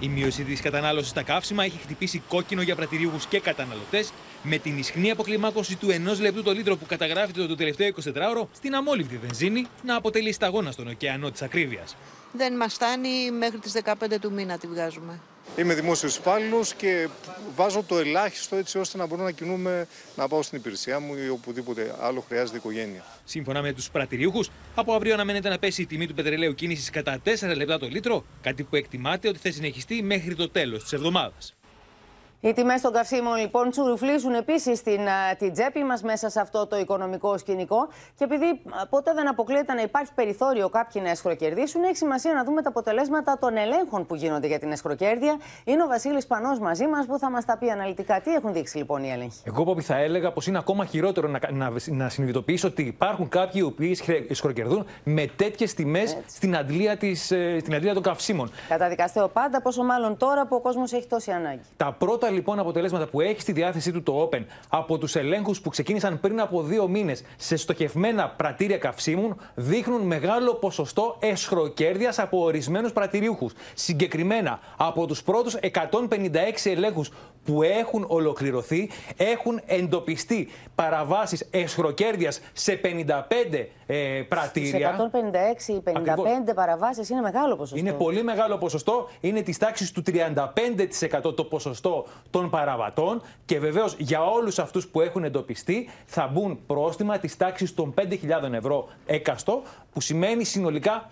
Η μείωση της κατανάλωσης στα καύσιμα έχει χτυπήσει κόκκινο για πρατηρίουχου και καταναλωτές, με την ισχνή αποκλιμάκωση του 1 λεπτού το λίτρο που καταγράφεται το τελευταίο 24ωρο στην αμόλυβδη βενζίνη να αποτελεί σταγόνα στον ωκεανό της ακρίβειας. Δεν μας φτάνει μέχρι τις 15 του μήνα τη βγάζουμε. Είμαι δημόσιος υπάλληλος και βάζω το ελάχιστο έτσι ώστε να μπορώ να κινούμε να πάω στην υπηρεσία μου ή οπουδήποτε άλλο χρειάζεται η οικογένεια. Σύμφωνα με τους πρατηριούχους, από αύριο αναμένεται να πέσει η τιμή του πετρελαίου κίνησης κατά 4 λεπτά το λίτρο, κάτι που εκτιμάται ότι θα συνεχιστεί μέχρι το τέλος της εβδομάδας. Οι τιμές των καυσίμων λοιπόν τσουρουφλίζουν επίσης την, α, την τσέπη μας μέσα σε αυτό το οικονομικό σκηνικό. Και επειδή α, ποτέ δεν αποκλείεται να υπάρχει περιθώριο κάποιοι να εσχροκερδίσουν, έχει σημασία να δούμε τα αποτελέσματα των ελέγχων που γίνονται για την εσχροκέρδεια. Είναι ο Βασίλης Πανός μαζί μας που θα μας τα πει αναλυτικά. Τι έχουν δείξει λοιπόν οι έλεγχοι; Εγώ, Πόπι, θα έλεγα πως είναι ακόμα χειρότερο να, να, να συνειδητοποιήσω ότι υπάρχουν κάποιοι οι οποίοι σκροκερδούν με τέτοιες τιμές στην, αντλία της, ε, στην αντλία των καυσίμων. Καταδικαστέο πάντα, πόσο μάλλον τώρα που ο κόσμος έχει τόση ανάγκη. Τα πρώτα λοιπόν αποτελέσματα που έχει στη διάθεσή του το Open από τους ελέγχους που ξεκίνησαν πριν από δύο μήνες σε στοχευμένα πρατήρια καυσίμων δείχνουν μεγάλο ποσοστό εσχροκέρδειας από ορισμένους πρατηριούχους. Συγκεκριμένα από τους πρώτους 156 ελέγχους που έχουν ολοκληρωθεί έχουν εντοπιστεί παραβάσεις εσχροκέρδειας σε 55 ε, πρατήρια. Σε 156 ή 55 Ακριβώς. παραβάσεις είναι μεγάλο ποσοστό. Είναι πολύ μεγάλο ποσοστό. Είναι της τάξης του 35% το ποσοστό των παραβατών. Και βεβαίως για όλους αυτούς που έχουν εντοπιστεί θα μπουν πρόστιμα της τάξης των 5.000 ευρώ έκαστο, που σημαίνει συνολικά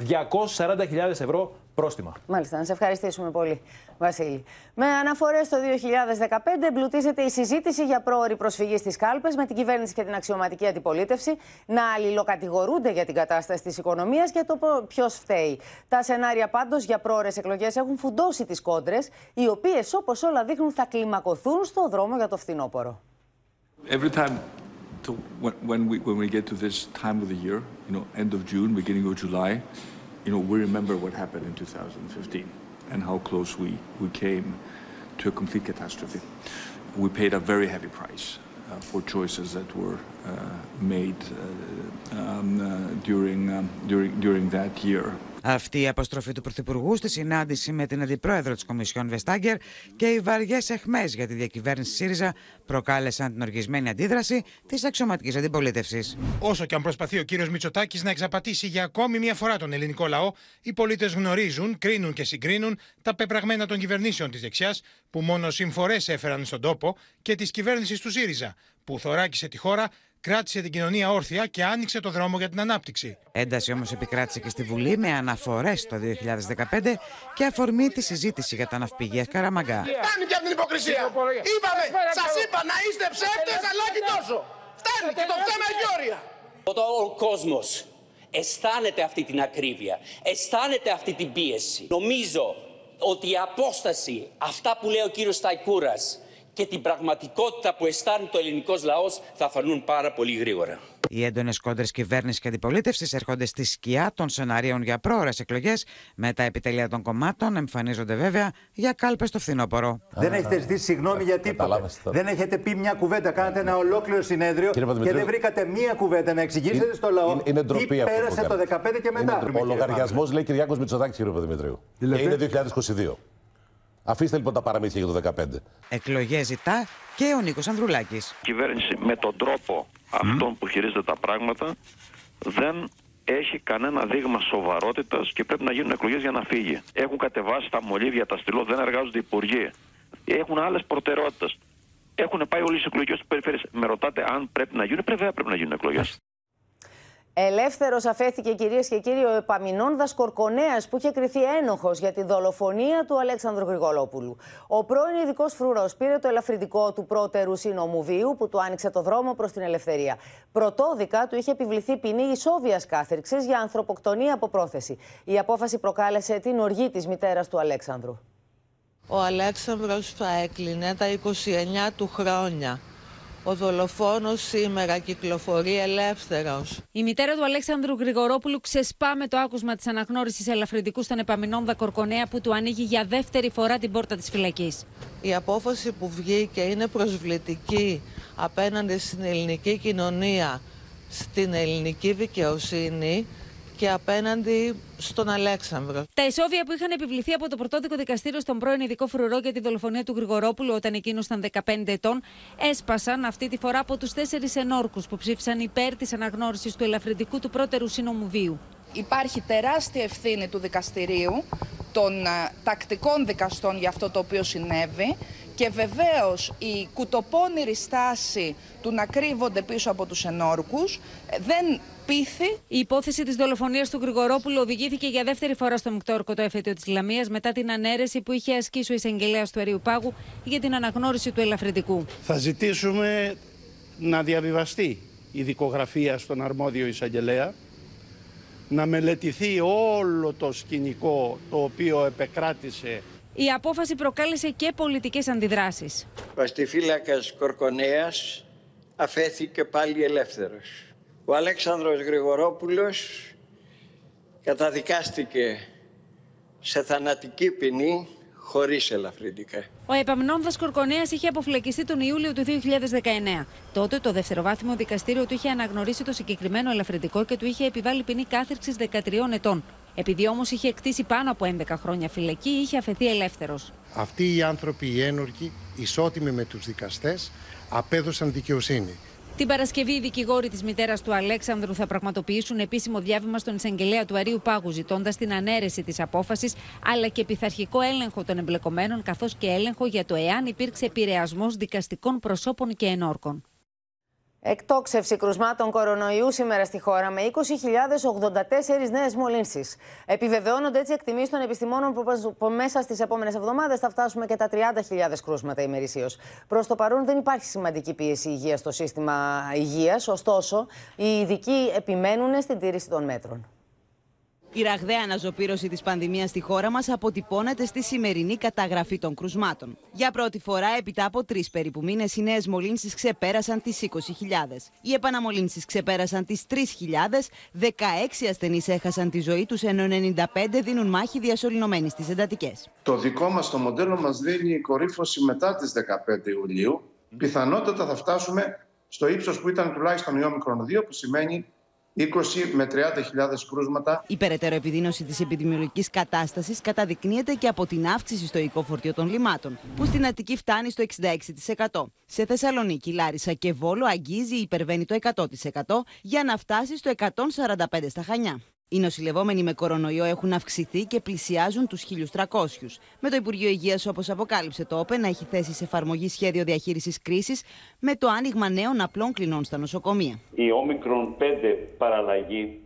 240.000 ευρώ πρόστιμα. Μάλιστα, να σε ευχαριστήσουμε πολύ, Βασίλη. Με αναφορές στο 2015, εμπλουτίζεται η συζήτηση για πρόορη προσφυγή στις κάλπες, με την κυβέρνηση και την αξιωματική αντιπολίτευση να αλληλοκατηγορούνται για την κατάσταση της οικονομίας και το ποιος φταίει. Τα σενάρια πάντως για πρόορε εκλογές έχουν φουντώσει τις κόντρες, οι οποίες όπως όλα δείχνουν θα κλιμακωθούν στο δρόμο για το φθινόπωρο. every time to, when, when we when we get to this time of the year, you know, end of June, beginning of July, you know, we remember what happened in 2015 and how close we, we came to a complete catastrophe. We paid a very heavy price uh, for choices that were uh, made uh, um, uh, during, um, during, during that year. Αυτή η αποστροφή του Πρωθυπουργού στη συνάντηση με την Αντιπρόεδρο της Κομισιόν Βεστάγκερ και οι βαριές εχμές για τη διακυβέρνηση ΣΥΡΙΖΑ προκάλεσαν την οργισμένη αντίδραση της αξιωματικής αντιπολίτευσης. Όσο και αν προσπαθεί ο κύριος Μητσοτάκης να εξαπατήσει για ακόμη μια φορά τον ελληνικό λαό, οι πολίτες γνωρίζουν, κρίνουν και συγκρίνουν τα πεπραγμένα των κυβερνήσεων της δεξιάς, που μόνο συμφορές έφεραν στον τόπο, και της κυβέρνησης του ΣΥΡΙΖΑ, που θωράκισε τη χώρα, κράτησε την κοινωνία όρθια και άνοιξε το δρόμο για την ανάπτυξη. Ένταση όμως επικράτησε και στη Βουλή με αναφορές το 2015 και αφορμή τη συζήτηση για τα ναυπηγεία Καραμαγκά. Φτάνει και από την υποκρισία. Είπαμε, σας είπα να είστε ψεύτες, αλλά όχι τόσο. Φτάνει και το θέμα έχει όρια. Όταν ο κόσμος αισθάνεται αυτή την ακρίβεια, αισθάνεται αυτή την πίεση, νομίζω ότι η απόσταση, αυτά που λέει ο κύριος Σταϊκούρας και την πραγματικότητα που αισθάνεται ο ελληνικός λαός θα φανούν πάρα πολύ γρήγορα. Οι έντονες κόντρες κυβέρνησης και αντιπολίτευσης έρχονται στη σκιά των σενάριων για πρόορε εκλογές. Με τα επιτελεία των κομμάτων εμφανίζονται βέβαια για κάλπες στο φθινόπωρο. Δεν έχετε ζητήσει συγγνώμη για τίποτα. Δεν έχετε πει μια κουβέντα. Κάνατε ένα ολόκληρο συνέδριο και δεν βρήκατε μια κουβέντα να εξηγήσετε στο λαό είναι, τι πέρασε το 2015 και μετά. Ο λογαριασμός λέει Κυριάκος Μητσοτάκης, κύριε Παπαδημητρίου. Και είναι 2022. Αφήστε λοιπόν τα παραμύθια για το 2015. Εκλογές ζητά και ο Νίκος Ανδρουλάκης. Η κυβέρνηση με τον τρόπο αυτόν που χειρίζεται τα πράγματα δεν έχει κανένα δείγμα σοβαρότητας και πρέπει να γίνουν εκλογές για να φύγει. Έχουν κατεβάσει τα μολύβια, τα στυλό, δεν εργάζονται υπουργοί. Έχουν άλλες προτεραιότητες. Έχουν πάει όλες οι εκλογές του περιφέρειες. Με ρωτάτε αν πρέπει να γίνουν, βέβαια πρέπει να γίνουν εκλογές. Ελεύθερος αφέθηκε κυρίες και κύριοι ο Επαμινώνδα Κορκονέας που είχε κρυθεί ένοχος για τη δολοφονία του Αλέξανδρου Γρηγολόπουλου. Ο πρώην ειδικός φρουρός πήρε το ελαφρυντικό του πρώτερου σύνομου βίου που του άνοιξε το δρόμο προς την ελευθερία. Πρωτόδικα του είχε επιβληθεί ποινή ισόβιας κάθερξη για ανθρωποκτονία από πρόθεση. Η απόφαση προκάλεσε την οργή της μητέρας του Αλέξανδρου. Ο Αλέξανδρος θα έκλεινε τα 29 του χρόνια. Ο δολοφόνος σήμερα κυκλοφορεί ελεύθερος. Η μητέρα του Αλέξανδρου Γρηγορόπουλου ξεσπά με το άκουσμα της αναγνώρισης ελαφρυντικούς στον Επαμινόνδα Κορκονέα που του ανοίγει για δεύτερη φορά την πόρτα της φυλακής. Η απόφαση που βγήκε είναι προσβλητική απέναντι στην ελληνική κοινωνία, στην ελληνική δικαιοσύνη και απέναντι στον Αλέξανδρο. Τα ισόβια που είχαν επιβληθεί από το πρωτόδικο δικαστήριο στον πρώην ειδικό φρουρό για τη δολοφονία του Γρηγορόπουλου όταν εκείνος ήταν 15 ετών, έσπασαν αυτή τη φορά από τους τέσσερις ενόρκους που ψήφισαν υπέρ της αναγνώρισης του ελαφρυντικού του πρώτερου σύνομου βίου. Υπάρχει τεράστια ευθύνη του δικαστηρίου, των τακτικών δικαστών για αυτό το οποίο συνέβη και βεβαίως η κουτοπώνηρη στάση του να κρύβονται πίσω από τους ενόρκους ε, δεν πείθει. Η υπόθεση της δολοφονίας του Γρηγορόπουλου οδηγήθηκε για δεύτερη φορά στο Μικτόρκο το εφέτειο της Λαμίας μετά την ανέρεση που είχε ασκήσει ο εισαγγελέας του Αερίου Πάγου για την αναγνώριση του ελαφρυντικού. Θα ζητήσουμε να διαβιβαστεί η δικογραφία στον αρμόδιο εισαγγελέα να μελετηθεί όλο το σκηνικό το οποίο επεκράτησε η απόφαση προκάλεσε και πολιτικές αντιδράσεις. Βαστιφύλακας Κορκονέας αφέθηκε πάλι ελεύθερος. Ο Αλέξανδρος Γρηγορόπουλος καταδικάστηκε σε θανατική ποινή χωρίς ελαφρυντικά. Ο Επαμνόνδα Κορκονέας είχε αποφυλακιστεί τον Ιούλιο του 2019. Τότε το δευτεροβάθμιο δικαστήριο του είχε αναγνωρίσει το συγκεκριμένο ελαφρυντικό και του είχε επιβάλει ποινή κάθερξης 13 ετών. Επειδή όμως είχε εκτίσει πάνω από 11 χρόνια φυλακή, είχε αφαιθεί ελεύθερος. Αυτοί οι άνθρωποι, οι ένορκοι, ισότιμοι με τους δικαστές, απέδωσαν δικαιοσύνη. Την Παρασκευή, οι δικηγόροι της μητέρας του Αλέξανδρου θα πραγματοποιήσουν επίσημο διάβημα στον εισαγγελέα του Αρίου Πάγου, ζητώντας την ανέρεση της απόφασης, αλλά και πειθαρχικό έλεγχο των εμπλεκομένων, καθώς και έλεγχο για το εάν υπήρξε επηρεασμός δικαστικών προσώπων και ενόρκων. Εκτόξευση κρουσμάτων κορονοϊού σήμερα στη χώρα με 20.084 νέες μολύνσεις. Επιβεβαιώνονται έτσι εκτιμήσεις των επιστημόνων που μέσα στις επόμενες εβδομάδες θα φτάσουμε και τα 30.000 κρούσματα ημερησίως. Προς το παρόν δεν υπάρχει σημαντική πίεση υγείας στο σύστημα υγείας, ωστόσο οι ειδικοί επιμένουν στην τήρηση των μέτρων. Η ραγδαία αναζωπήρωση της πανδημίας στη χώρα μας αποτυπώνεται στη σημερινή καταγραφή των κρουσμάτων. Για πρώτη φορά, έπειτα από τρεις περίπου μήνες, οι νέες μολύνσεις ξεπέρασαν τις 20.000. Οι επαναμολύνσεις ξεπέρασαν τις 3.000, 16 ασθενείς έχασαν τη ζωή τους, ενώ 95 δίνουν μάχη διασωληνωμένοι στις εντατικές. Το δικό μας το μοντέλο μας δίνει κορύφωση μετά τις 15 Ιουλίου. Πιθανότατα θα φτάσουμε στο ύψος που ήταν τουλάχιστον η όμικρον 2, που σημαίνει 20 με 30.000 κρούσματα. Η περαιτέρω επιδείνωση της επιδημιολογικής κατάστασης καταδεικνύεται και από την αύξηση στο οικό των λιμάτων, που στην Αττική φτάνει στο 66%. Σε Θεσσαλονίκη, Λάρισα και Βόλο αγγίζει ή υπερβαίνει το 100% για να φτάσει στο 145% στα Χανιά. Οι νοσηλευόμενοι με κορονοϊό έχουν αυξηθεί και πλησιάζουν τους 1.300. Με το Υπουργείο Υγείας, όπως αποκάλυψε το ΟΠΕ, να έχει θέσεις σε εφαρμογή σχέδιο διαχείρισης κρίσης με το άνοιγμα νέων απλών κλινών στα νοσοκομεία. Η όμικρον 5 παραλλαγή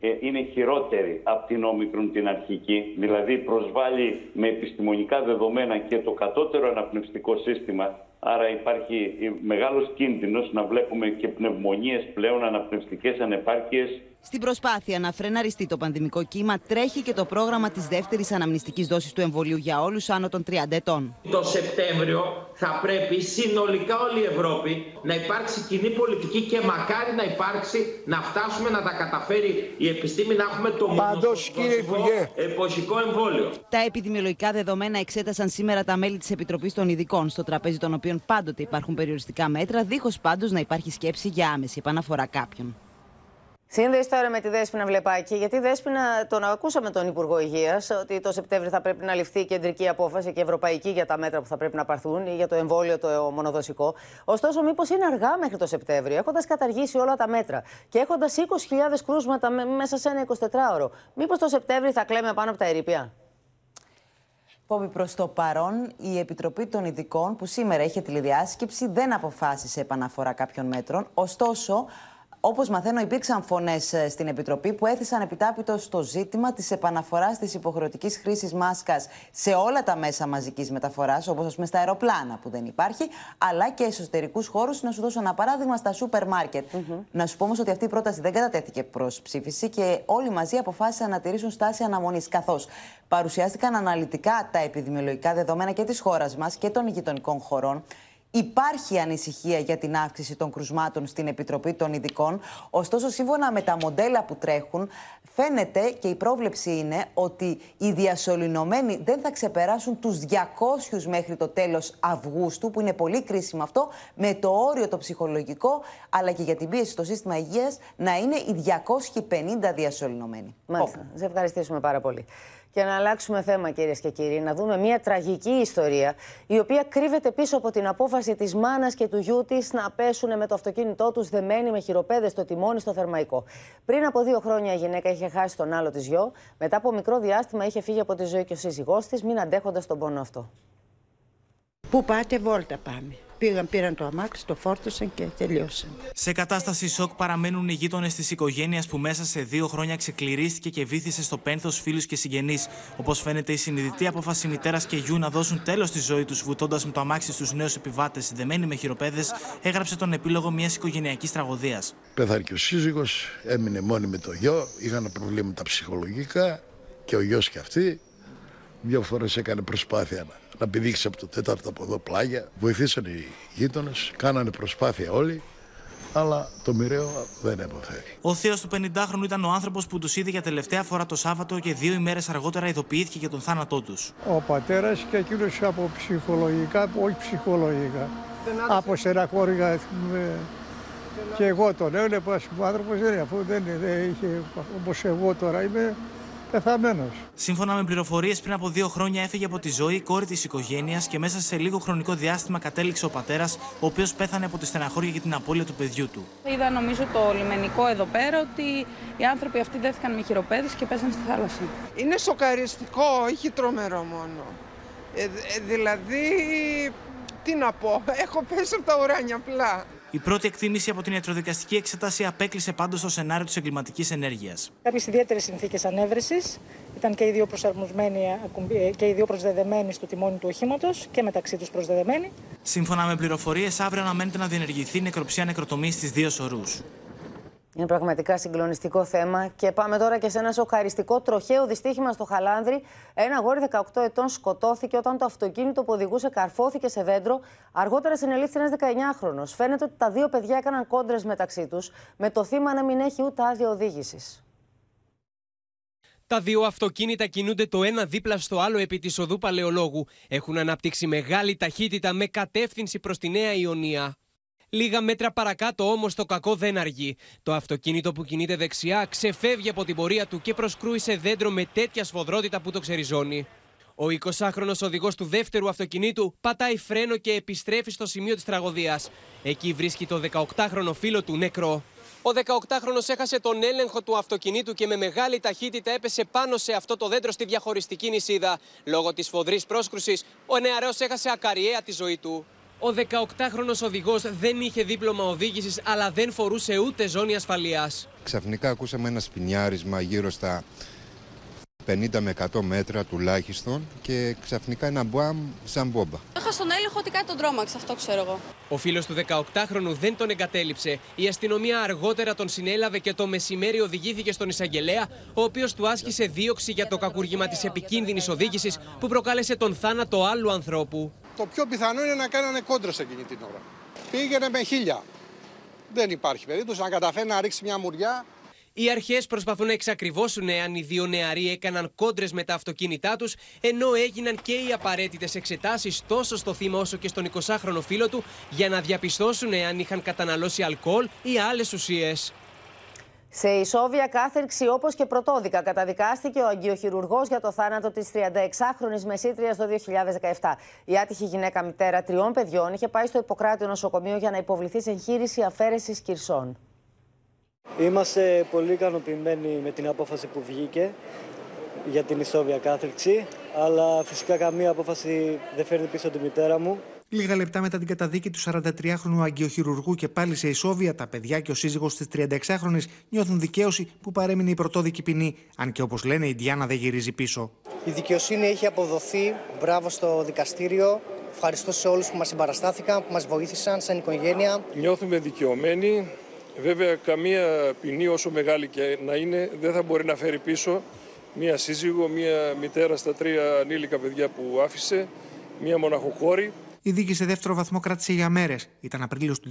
ε, είναι χειρότερη από την όμικρον την αρχική, δηλαδή προσβάλλει με επιστημονικά δεδομένα και το κατώτερο αναπνευστικό σύστημα, άρα υπάρχει μεγάλος κίνδυνος να βλέπουμε και πνευμονίες πλέον, αναπνευστικές ανεπάρκειες Στην προσπάθεια να φρεναριστεί το πανδημικό κύμα, τρέχει και το πρόγραμμα της δεύτερης αναμνηστικής δόσης του εμβολίου για όλους άνω των 30 ετών. Το Σεπτέμβριο θα πρέπει συνολικά όλη η Ευρώπη να υπάρξει κοινή πολιτική και μακάρι να υπάρξει να φτάσουμε να τα καταφέρει η επιστήμη να έχουμε το μονοσωματικό εποχικό εμβόλιο. Τα επιδημιολογικά δεδομένα εξέτασαν σήμερα τα μέλη της Επιτροπής των Ειδικών, στο τραπέζι των οποίων πάντοτε υπάρχουν περιοριστικά μέτρα, δίχως πάντως να υπάρχει σκέψη για άμεση επαναφορά κάποιων. Σύνδεση τώρα με τη Δέσποινα Βλεπάκη, γιατί Δέσποινα τον ακούσαμε τον Υπουργό Υγείας ότι το Σεπτέμβριο θα πρέπει να ληφθεί κεντρική απόφαση και ευρωπαϊκή για τα μέτρα που θα πρέπει να πάρθουν ή για το εμβόλιο το μονοδοσικό. Ωστόσο, μήπως είναι αργά μέχρι το Σεπτέμβριο, έχοντας καταργήσει όλα τα μέτρα και έχοντας 20.000 κρούσματα μέσα σε ένα 24ωρο. Μήπως το Σεπτέμβριο θα κλαίμε πάνω από τα ερήπια; Πόμπη, προς το παρόν, η Επιτροπή των Ειδικών, που σήμερα είχε τηλεδιάσκεψη, δεν αποφάσισε επαναφορά κάποιων μέτρων. Ωστόσο, Όπως μαθαίνω, υπήρξαν φωνές ε, στην Επιτροπή που έθεσαν επιτάπητος στο ζήτημα της επαναφοράς της υποχρεωτικής χρήσης μάσκας σε όλα τα μέσα μαζικής μεταφοράς, όπως ας πούμε στα αεροπλάνα που δεν υπάρχει, αλλά και εσωτερικούς χώρους. Να σου δώσω ένα παράδειγμα στα σούπερ μάρκετ. Να σου πω όμως ότι αυτή η πρόταση δεν κατατέθηκε προς ψήφιση και όλοι μαζί αποφάσισαν να τηρήσουν στάση αναμονής. Καθώς παρουσιάστηκαν αναλυτικά τα επιδημιολογικά δεδομένα και της χώρας μας και των γειτονικών χωρών. Υπάρχει ανησυχία για την αύξηση των κρουσμάτων στην Επιτροπή των Ειδικών. Ωστόσο, σύμφωνα με τα μοντέλα που τρέχουν, φαίνεται και η πρόβλεψη είναι ότι οι διασωληνωμένοι δεν θα ξεπεράσουν τους 200 μέχρι το τέλος Αυγούστου, που είναι πολύ κρίσιμο αυτό, με το όριο το ψυχολογικό, αλλά και για την πίεση στο σύστημα υγείας, να είναι οι 250 διασωληνωμένοι. Μάλιστα. Σε ευχαριστήσουμε πάρα πολύ. Και να αλλάξουμε θέμα, κυρίες και κύριοι, να δούμε μια τραγική ιστορία, η οποία κρύβεται πίσω από την απόφαση της μάνας και του γιού της να πέσουν με το αυτοκίνητό τους δεμένοι με χειροπέδες στο τιμόνι στο θερμαϊκό. Πριν από δύο χρόνια η γυναίκα είχε χάσει τον άλλο της γιο. Μετά από μικρό διάστημα είχε φύγει από τη ζωή και ο σύζυγός της, μην αντέχοντας τον πόνο αυτό. Πού πάτε, βόλτα πάμε. Πήγαν, πήραν το αμάξι, το φόρτωσαν και τελειώσαν. Σε κατάσταση σοκ παραμένουν οι γείτονες της οικογένειας που μέσα σε δύο χρόνια ξεκληρίστηκε και βήθησε στο πένθος φίλους και συγγενείς. Όπως φαίνεται, η συνειδητή απόφαση μητέρας και γιου να δώσουν τέλος στη ζωή τους βουτώντας με το αμάξι στους νέους επιβάτες συνδεμένοι με χειροπέδες, έγραψε τον επίλογο μιας οικογενειακής τραγωδίας. Πέθανε και ο σύζυγος, έμεινε μόνη με το γιο, είχαν προβλήματα ψυχολογικά και ο γιος και αυτή. Δύο φορές έκανε προσπάθεια να να πηδήξει από το τέταρτο από εδώ πλάγια. Βοηθήσαν οι γείτονες, κάνανε προσπάθεια όλοι, αλλά το μοιραίο δεν έπαθε. Ο θείο του 50χρονου ήταν ο άνθρωπος που τους είδε για τελευταία φορά το Σάββατο και δύο ημέρες αργότερα ειδοποιήθηκε για τον θάνατό τους. Ο πατέρας και εκείνος από ψυχολογικά, όχι ψυχολογικά. Από στεναχώρια και εγώ τον έβλεπα, ο άνθρωπος δεν αφού δεν, δεν είχε όπως εγώ τώρα είμαι πεθαμένος. Σύμφωνα με πληροφορίες, πριν από δύο χρόνια έφυγε από τη ζωή η κόρη της οικογένειας και μέσα σε λίγο χρονικό διάστημα κατέληξε ο πατέρας, ο οποίος πέθανε από τη στεναχώρια για την απώλεια του παιδιού του. Είδα νομίζω το λιμενικό εδώ πέρα ότι οι άνθρωποι αυτοί δέθηκαν με χειροπέδες και πέσαν στη θάλασσα. Είναι σοκαριστικό, όχι τρομερό μόνο. Ε, ε, δηλαδή, τι να πω, έχω πέσει από τα ουράνια απλά. Η πρώτη εκτίμηση από την ιατροδικαστική εξέταση απέκλεισε πάντως το σενάριο της εγκληματικής ενέργειας. Κάποιες ιδιαίτερες συνθήκες ανέβρεσης. Ήταν και οι δύο προσαρμοσμένοι και οι δύο προσδεδεμένοι στο τιμόνι του οχήματος και μεταξύ τους προσδεδεμένοι. Σύμφωνα με πληροφορίες, αύριο αναμένεται να διενεργηθεί νεκροψία νεκροτομής στις δύο σωρούς. Είναι πραγματικά συγκλονιστικό θέμα. Και πάμε τώρα και σε ένα σοκαριστικό τροχαίο δυστύχημα στο Χαλάνδρη. Ένα γόρι 18 ετών σκοτώθηκε όταν το αυτοκίνητο που οδηγούσε καρφώθηκε σε δέντρο. Αργότερα συνελήφθη ένας 19χρονο. Φαίνεται ότι τα δύο παιδιά έκαναν κόντρες μεταξύ τους, με το θύμα να μην έχει ούτε άδεια οδήγησης. Τα δύο αυτοκίνητα κινούνται το ένα δίπλα στο άλλο επί της οδού Παλαιολόγου. Έχουν αναπτύξει μεγάλη ταχύτητα με κατεύθυνση προς τη Νέα Ιωνία. Λίγα μέτρα παρακάτω όμως το κακό δεν αργεί. Το αυτοκίνητο που κινείται δεξιά ξεφεύγει από την πορεία του και προσκρούει σε δέντρο με τέτοια σφοδρότητα που το ξεριζώνει. Ο 20χρονο οδηγός του δεύτερου αυτοκινήτου πατάει φρένο και επιστρέφει στο σημείο της τραγωδίας. Εκεί βρίσκει το 18χρονο φίλο του νεκρό. Ο 18χρονο έχασε τον έλεγχο του αυτοκινήτου και με μεγάλη ταχύτητα έπεσε πάνω σε αυτό το δέντρο στη διαχωριστική νησίδα. Λόγω της φοδρή πρόσκρουσης, ο νεαρός έχασε ακαριέα τη ζωή του. Ο 18χρονος οδηγός δεν είχε δίπλωμα οδήγησης αλλά δεν φορούσε ούτε ζώνη ασφαλείας. Ξαφνικά ακούσαμε ένα σπινιάρισμα γύρω στα 50 με 100 μέτρα τουλάχιστον και ξαφνικά ένα μπουάμ σαν μπόμπα. Είχα στον έλεγχο ότι κάτι τον τρόμαξε, αυτό ξέρω εγώ. Ο φίλος του 18χρονου δεν τον εγκατέλειψε. Η αστυνομία αργότερα τον συνέλαβε και το μεσημέρι οδηγήθηκε στον εισαγγελέα, ο οποίος του άσκησε δίωξη για το κακούργημα της επικίνδυνης οδήγησης που προκάλεσε τον θάνατο άλλου ανθρώπου. Το πιο πιθανό είναι να κάνανε κόντρα εκείνη την ώρα. Πήγαινε με χίλια. Δεν υπάρχει περίπτωση να καταφέρει να ρίξει μια μουριά οι αρχές προσπαθούν να εξακριβώσουν εάν οι δύο νεαροί έκαναν κόντρες με τα αυτοκίνητά τους, ενώ έγιναν και οι απαραίτητες εξετάσεις τόσο στο θύμα όσο και στον 20χρονο φίλο του για να διαπιστώσουν εάν είχαν καταναλώσει αλκοόλ ή άλλες ουσίες. Σε ισόβια κάθερξη όπως και πρωτόδικα καταδικάστηκε ο αγκιοχειρουργός για το θάνατο της 36χρονη Μεσήτριας το 2017. Η άτυχη γυναίκα μητέρα τριών παιδιών είχε πάει στο Ιπποκράτιο νοσοκομείο για να υποβληθεί σε εγχείρηση αφαίρεσης κυρσών. Είμαστε πολύ ικανοποιημένοι με την απόφαση που βγήκε για την ισόβια κάθριξη, αλλά φυσικά καμία απόφαση δεν φέρνει πίσω τη μητέρα μου. Λίγα λεπτά μετά την καταδίκη του 43χρονου αγκιοχειρουργού και πάλι σε ισόβια, τα παιδιά και ο σύζυγος της 36χρονη νιώθουν δικαίωση που παρέμεινε η πρωτόδικη ποινή, αν και όπως λένε η Διάνα δεν γυρίζει πίσω. Η δικαιοσύνη έχει αποδοθεί. Μπράβο στο δικαστήριο. Ευχαριστώ σε όλους που μας συμπαραστάθηκαν, που μας βοήθησαν σαν οικογένεια. Νιώθουμε δικαιωμένοι. Βέβαια, καμία ποινή όσο μεγάλη και να είναι δεν θα μπορεί να φέρει πίσω μία σύζυγο, μία μητέρα στα τρία ανήλικα παιδιά που άφησε, μία μοναχοκόρη. Η δίκη σε δεύτερο βαθμό κράτησε για μέρες. Ήταν Απρίλιος του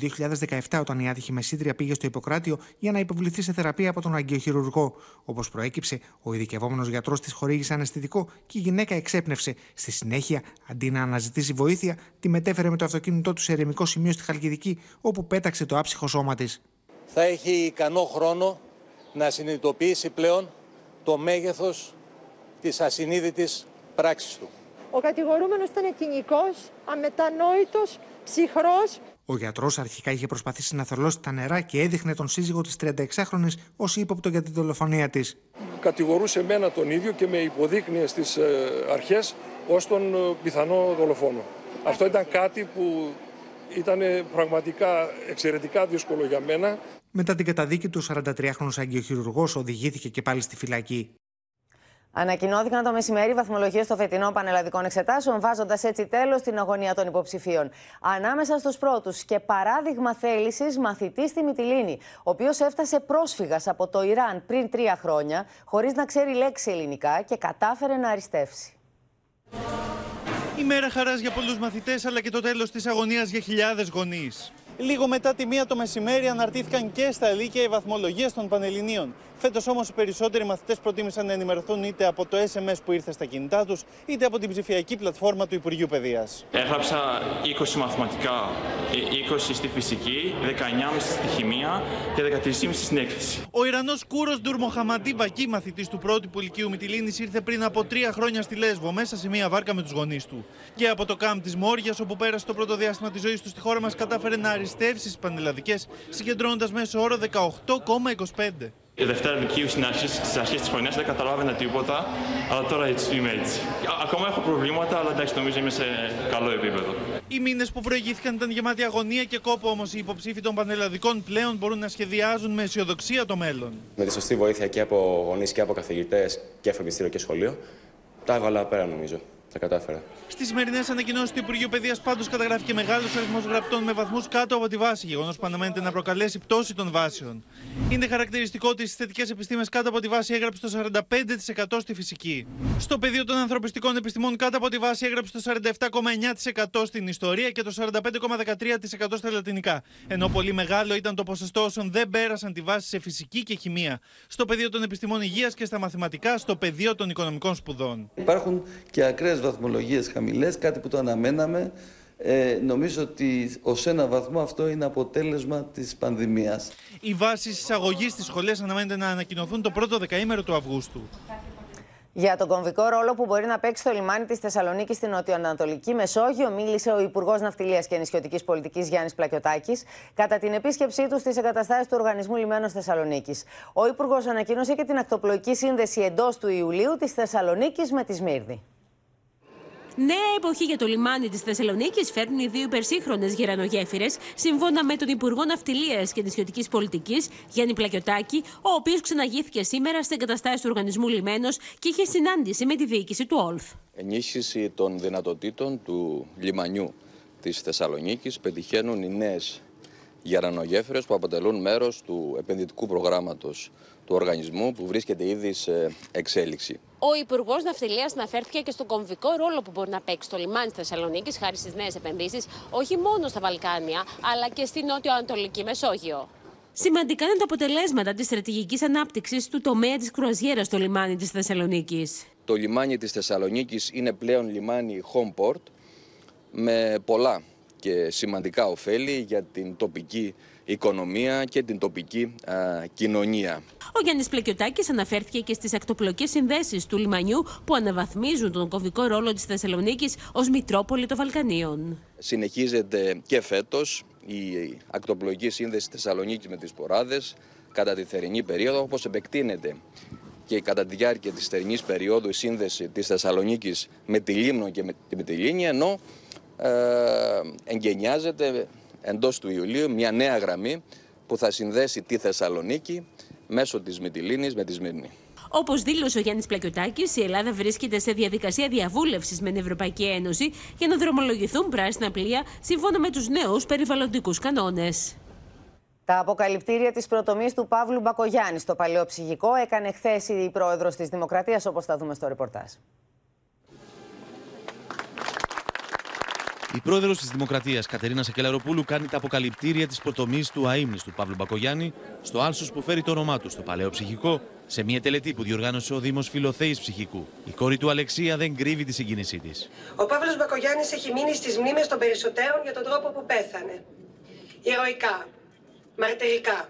2017 όταν η άτυχη μεσήτρια πήγε στο Ιπποκράτιο για να υποβληθεί σε θεραπεία από τον αγκαιοχειρουργό. Όπως προέκυψε, ο ειδικευόμενος γιατρός της χορήγησε αναισθητικό και η γυναίκα εξέπνευσε. Στη συνέχεια, αντί να αναζητήσει βοήθεια, τη μετέφερε με το αυτοκίνητό του σε ερεμικό σημείο στη Χαλκιδική, όπου πέταξε το άψυχο σώμα της θα έχει ικανό χρόνο να συνειδητοποιήσει πλέον το μέγεθος της ασυνείδητης πράξης του. Ο κατηγορούμενος ήταν κοινικός, αμετανόητος, ψυχρός. Ο γιατρός αρχικά είχε προσπαθήσει να θολώσει τα νερά και έδειχνε τον σύζυγο της 36χρονη ως ύποπτο για την δολοφονία της. Κατηγορούσε εμένα τον ίδιο και με υποδείκνυε στις ε, αρχές ως τον ε, πιθανό δολοφόνο. Αυτό ήταν κάτι που ήταν πραγματικά εξαιρετικά δύσκολο για μένα. Μετά την καταδίκη του, 43χρονο αγκιοχειρουργό οδηγήθηκε και πάλι στη φυλακή. Ανακοινώθηκαν το μεσημέρι βαθμολογίες των φετινών πανελλαδικών εξετάσεων, βάζοντας έτσι τέλος στην αγωνία των υποψηφίων. Ανάμεσα στους πρώτους και παράδειγμα θέλησης μαθητής στη Μυτιλίνη, ο οποίος έφτασε πρόσφυγας από το Ιράν πριν τρία χρόνια, χωρίς να ξέρει λέξη ελληνικά και κατάφερε να αριστεύσει. Η μέρα χαράς για πολλούς μαθητές αλλά και το τέλος της αγωνίας για χιλιάδες γονείς. Λίγο μετά τη μία το μεσημέρι αναρτήθηκαν και στα Ελίκια οι βαθμολογίες των Πανελληνίων. Φέτος όμως οι περισσότεροι μαθητές προτίμησαν να ενημερωθούν είτε από το SMS που ήρθε στα κινητά τους, είτε από την ψηφιακή πλατφόρμα του Υπουργείου Παιδείας. Έγραψα 20 μαθηματικά, 20 στη φυσική, 19,5 στη χημεία και 13,5 στην έκθεση. Ο Ιρανός Κούρος Ντουρμοχαμαντή Μπακή, μαθητής του πρώτου Πολικίου Μητυλίνης, ήρθε πριν από τρία χρόνια στη Λέσβο, μέσα σε μία βάρκα με τους γονείς του. Και από το κάμπ της Μόρια, όπου πέρασε το πρώτο διάστημα της ζωής του στη χώρα μας, κατάφερε να αριστεύσει στις πανελλαδικές, συγκεντρώνοντας μέσω όρο 18,25. Η Δευτέρα Λυκείου στις αρχέ της χρονιάς δεν καταλάβαινα τίποτα, αλλά τώρα έτσι είμαι έτσι. Ακόμα έχω προβλήματα, αλλά εντάξει, νομίζω είμαι σε καλό επίπεδο. Οι μήνες που προηγήθηκαν ήταν γεμάτοι αγωνία και κόπο, όμως οι υποψήφοι των πανελλαδικών πλέον μπορούν να σχεδιάζουν με αισιοδοξία το μέλλον. Με τη σωστή βοήθεια και από γονείς και από καθηγητές και φροντιστήριο και σχολείο, τα έβαλα πέρα νομίζω. Τα κατάφερα. Στις σημερινές ανακοινώσεις του Υπουργείου Παιδείας πάντως καταγράφηκε μεγάλος αριθμός γραπτών με βαθμούς κάτω από τη βάση, γεγονός που αναμένεται να προκαλέσει πτώση των βάσεων. Είναι χαρακτηριστικό ότι στις θετικές επιστήμες κάτω από τη βάση έγραψε το 45% στη φυσική. Στο πεδίο των ανθρωπιστικών επιστημών κάτω από τη βάση έγραψε το 47,9% στην ιστορία και το 45,13% στα λατινικά. Ενώ πολύ μεγάλο ήταν το ποσοστό όσων δεν πέρασαν τη βάση σε φυσική και χημεία. Στο πεδίο των επιστημών υγείας και στα μαθηματικά, στο πεδίο των οικονομικών σπουδών. Υπάρχουν και ακραίες βαθμολογίες χαμηλές, κάτι που το αναμέναμε. Ε, νομίζω ότι ως ένα βαθμό αυτό είναι αποτέλεσμα της πανδημίας. Οι βάσεις εισαγωγής στις σχολές αναμένεται να ανακοινωθούν το πρώτο δεκαήμερο του Αυγούστου. Για τον κομβικό ρόλο που μπορεί να παίξει το λιμάνι της Θεσσαλονίκης στην νοτιοανατολική Μεσόγειο, μίλησε ο Υπουργός Ναυτιλίας και Νησιωτική Πολιτικής Γιάννης Πλακιωτάκης κατά την επίσκεψή του στις εγκαταστάσεις του Οργανισμού Λιμένων Θεσσαλονίκης. Ο Υπουργός ανακοίνωσε και την ακτοπλοϊκή σύνδεση εντός του Ιουλίου της Θεσσαλονίκης με τη Σμύρνη. Νέα εποχή για το λιμάνι της Θεσσαλονίκης φέρνουν οι δύο υπερσύγχρονες γερανογέφυρες, σύμφωνα με τον Υπουργό Ναυτιλίας και Νησιωτικής Πολιτικής, Γιάννη Πλακιωτάκη, ο οποίος ξαναγήθηκε σήμερα στην εγκαταστάσει του οργανισμού Λιμένος και είχε συνάντηση με τη διοίκηση του ΟΛΘ. Ενίσχυση των δυνατοτήτων του λιμανιού της Θεσσαλονίκης πετυχαίνουν οι νέες γερανογέφυρες που αποτελούν μέρος του επενδυτικού προγράμματος του οργανισμού που βρίσκεται ήδη σε εξέλιξη. Ο Υπουργός Ναυτιλίας αναφέρθηκε και στον κομβικό ρόλο που μπορεί να παίξει το λιμάνι της Θεσσαλονίκης χάρη στις νέες επενδύσεις, όχι μόνο στα Βαλκάνια, αλλά και στην νότιο-ανατολική Μεσόγειο. Σημαντικά είναι τα αποτελέσματα της στρατηγικής ανάπτυξης του τομέα της κρουαζιέρας στο λιμάνι της Θεσσαλονίκης. Το λιμάνι της Θεσσαλονίκης είναι πλέον λιμάνι home port με πολλά και σημαντικά ωφέλη για την τοπική οικονομία και την τοπική κοινωνία. Ο Γιάννης Πλεκιωτάκης αναφέρθηκε και στις ακτοπλοκές συνδέσεις του λιμανιού που αναβαθμίζουν τον κομβικό ρόλο της Θεσσαλονίκης ως Μητρόπολη των Βαλκανίων. Συνεχίζεται και φέτος η ακτοπλοκή σύνδεση Θεσσαλονίκη με τις Ποράδες κατά τη θερινή περίοδο όπως επεκτείνεται και κατά τη διάρκεια της θερινής περίοδου η σύνδεση της Θεσσαλονίκης με τη Λίμνο και με τη Λίνη ενώ ε, εγκαινιάζεται εντός του Ιουλίου μια νέα γραμμή που θα συνδέσει τη Θεσσαλονίκη μέσω της Μυτιλίνης με τη Σμύρνη. Όπως δήλωσε ο Γιάννης Πλακιωτάκης, η Ελλάδα βρίσκεται σε διαδικασία διαβούλευσης με την Ευρωπαϊκή Ένωση για να δρομολογηθούν πράσινα πλοία σύμφωνα με τους νέους περιβαλλοντικούς κανόνες. Τα αποκαλυπτήρια της προτομή του Παύλου Μπακογιάννη στο παλαιό ψυχικό έκανε χθες η πρόεδρος της Δημοκρατίας, όπως θα δούμε στο ρεπορτάζ. Η πρόεδρος της Δημοκρατίας, Κατερίνα Σακελαροπούλου, κάνει τα αποκαλυπτήρια της προτομής του του Παύλου Μπακογιάννη στο άλσος που φέρει το όνομά του στο παλαιό ψυχικό, σε μια τελετή που διοργάνωσε ο Δήμος Φιλοθέης Ψυχικού. Η κόρη του Αλεξία δεν κρύβει τη συγκίνησή της. Ο Παύλος Μπακογιάννης έχει μείνει στις μνήμες των περισσότερων για τον τρόπο που πέθανε. Ηρωικά, μαρτυρικά.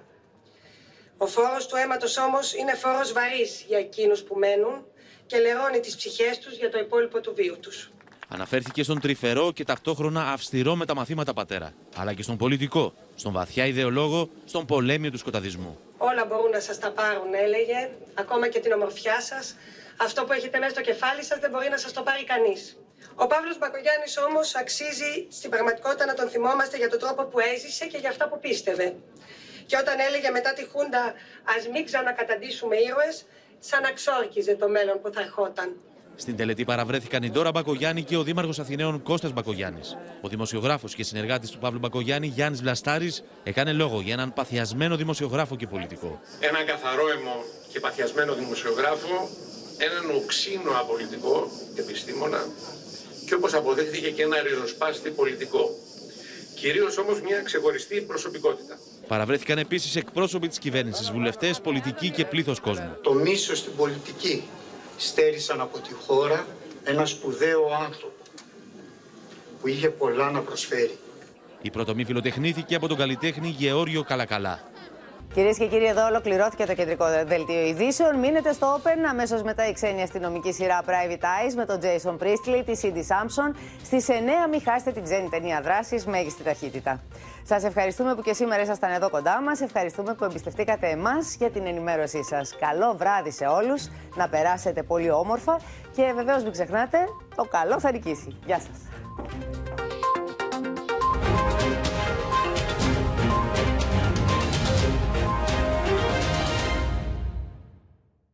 Ο φόρος του αίματος όμως είναι φόρος βαρύς για εκείνους που μένουν και λερώνει τις ψυχές τους για το υπόλοιπο του βίου τους. Αναφέρθηκε στον τρυφερό και ταυτόχρονα αυστηρό με τα μαθήματα πατέρα, αλλά και στον πολιτικό, στον βαθιά ιδεολόγο, στον πολέμιο του σκοταδισμού. Όλα μπορούν να σας τα πάρουν, έλεγε, ακόμα και την ομορφιά σας. Αυτό που έχετε μέσα στο κεφάλι σας δεν μπορεί να σας το πάρει κανείς. Ο Παύλος Μπακογιάννης όμως αξίζει στην πραγματικότητα να τον θυμόμαστε για τον τρόπο που έζησε και για αυτά που πίστευε. Και όταν έλεγε μετά τη Χούντα, ας μην ξανακαταντήσουμε ήρωες, σαν αξόρκιζε το μέλλον που θα ερχόταν. Στην τελετή παραβρέθηκαν η Ντόρα Μπακογιάννη και ο Δήμαρχος Αθηναίων Κώστας Μπακογιάννης. Ο δημοσιογράφος και συνεργάτης του Παύλου Μπακογιάννη, Γιάννης Βλαστάρης, έκανε λόγο για έναν παθιασμένο δημοσιογράφο και πολιτικό. Έναν καθαρόαιμο και παθιασμένο δημοσιογράφο, έναν οξύνο απολυτικό επιστήμονα και όπως αποδείχθηκε και ένα ριζοσπάστη πολιτικό. Κυρίως όμως μια ξεχωριστή προσωπικότητα. Παραβρέθηκαν επίσης εκπρόσωποι της κυβέρνησης, βουλευτές, πολιτικοί και πλήθος κόσμου. Το μίσος στην πολιτική στέρισαν από τη χώρα ένα σπουδαίο άνθρωπο που είχε πολλά να προσφέρει. Η πρωτομή φιλοτεχνήθηκε από τον καλλιτέχνη Γεώργιο Καλακαλά. Κυρίες και κύριοι, εδώ ολοκληρώθηκε το κεντρικό δελτίο ειδήσεων. Μείνετε στο Open αμέσως μετά η ξένη αστυνομική σειρά Private Eyes με τον Jason Priestley, τη Cindy Sampson. Στις 9 μην χάσετε την ξένη ταινία δράσης μέγιστη ταχύτητα. Σας ευχαριστούμε που και σήμερα ήσασταν εδώ κοντά μας. Ευχαριστούμε που εμπιστευτήκατε εμάς για την ενημέρωσή σας. Καλό βράδυ σε όλους. Να περάσετε πολύ όμορφα και βεβαίως μην ξεχνάτε, το καλό θα νικήσει. Γεια σας.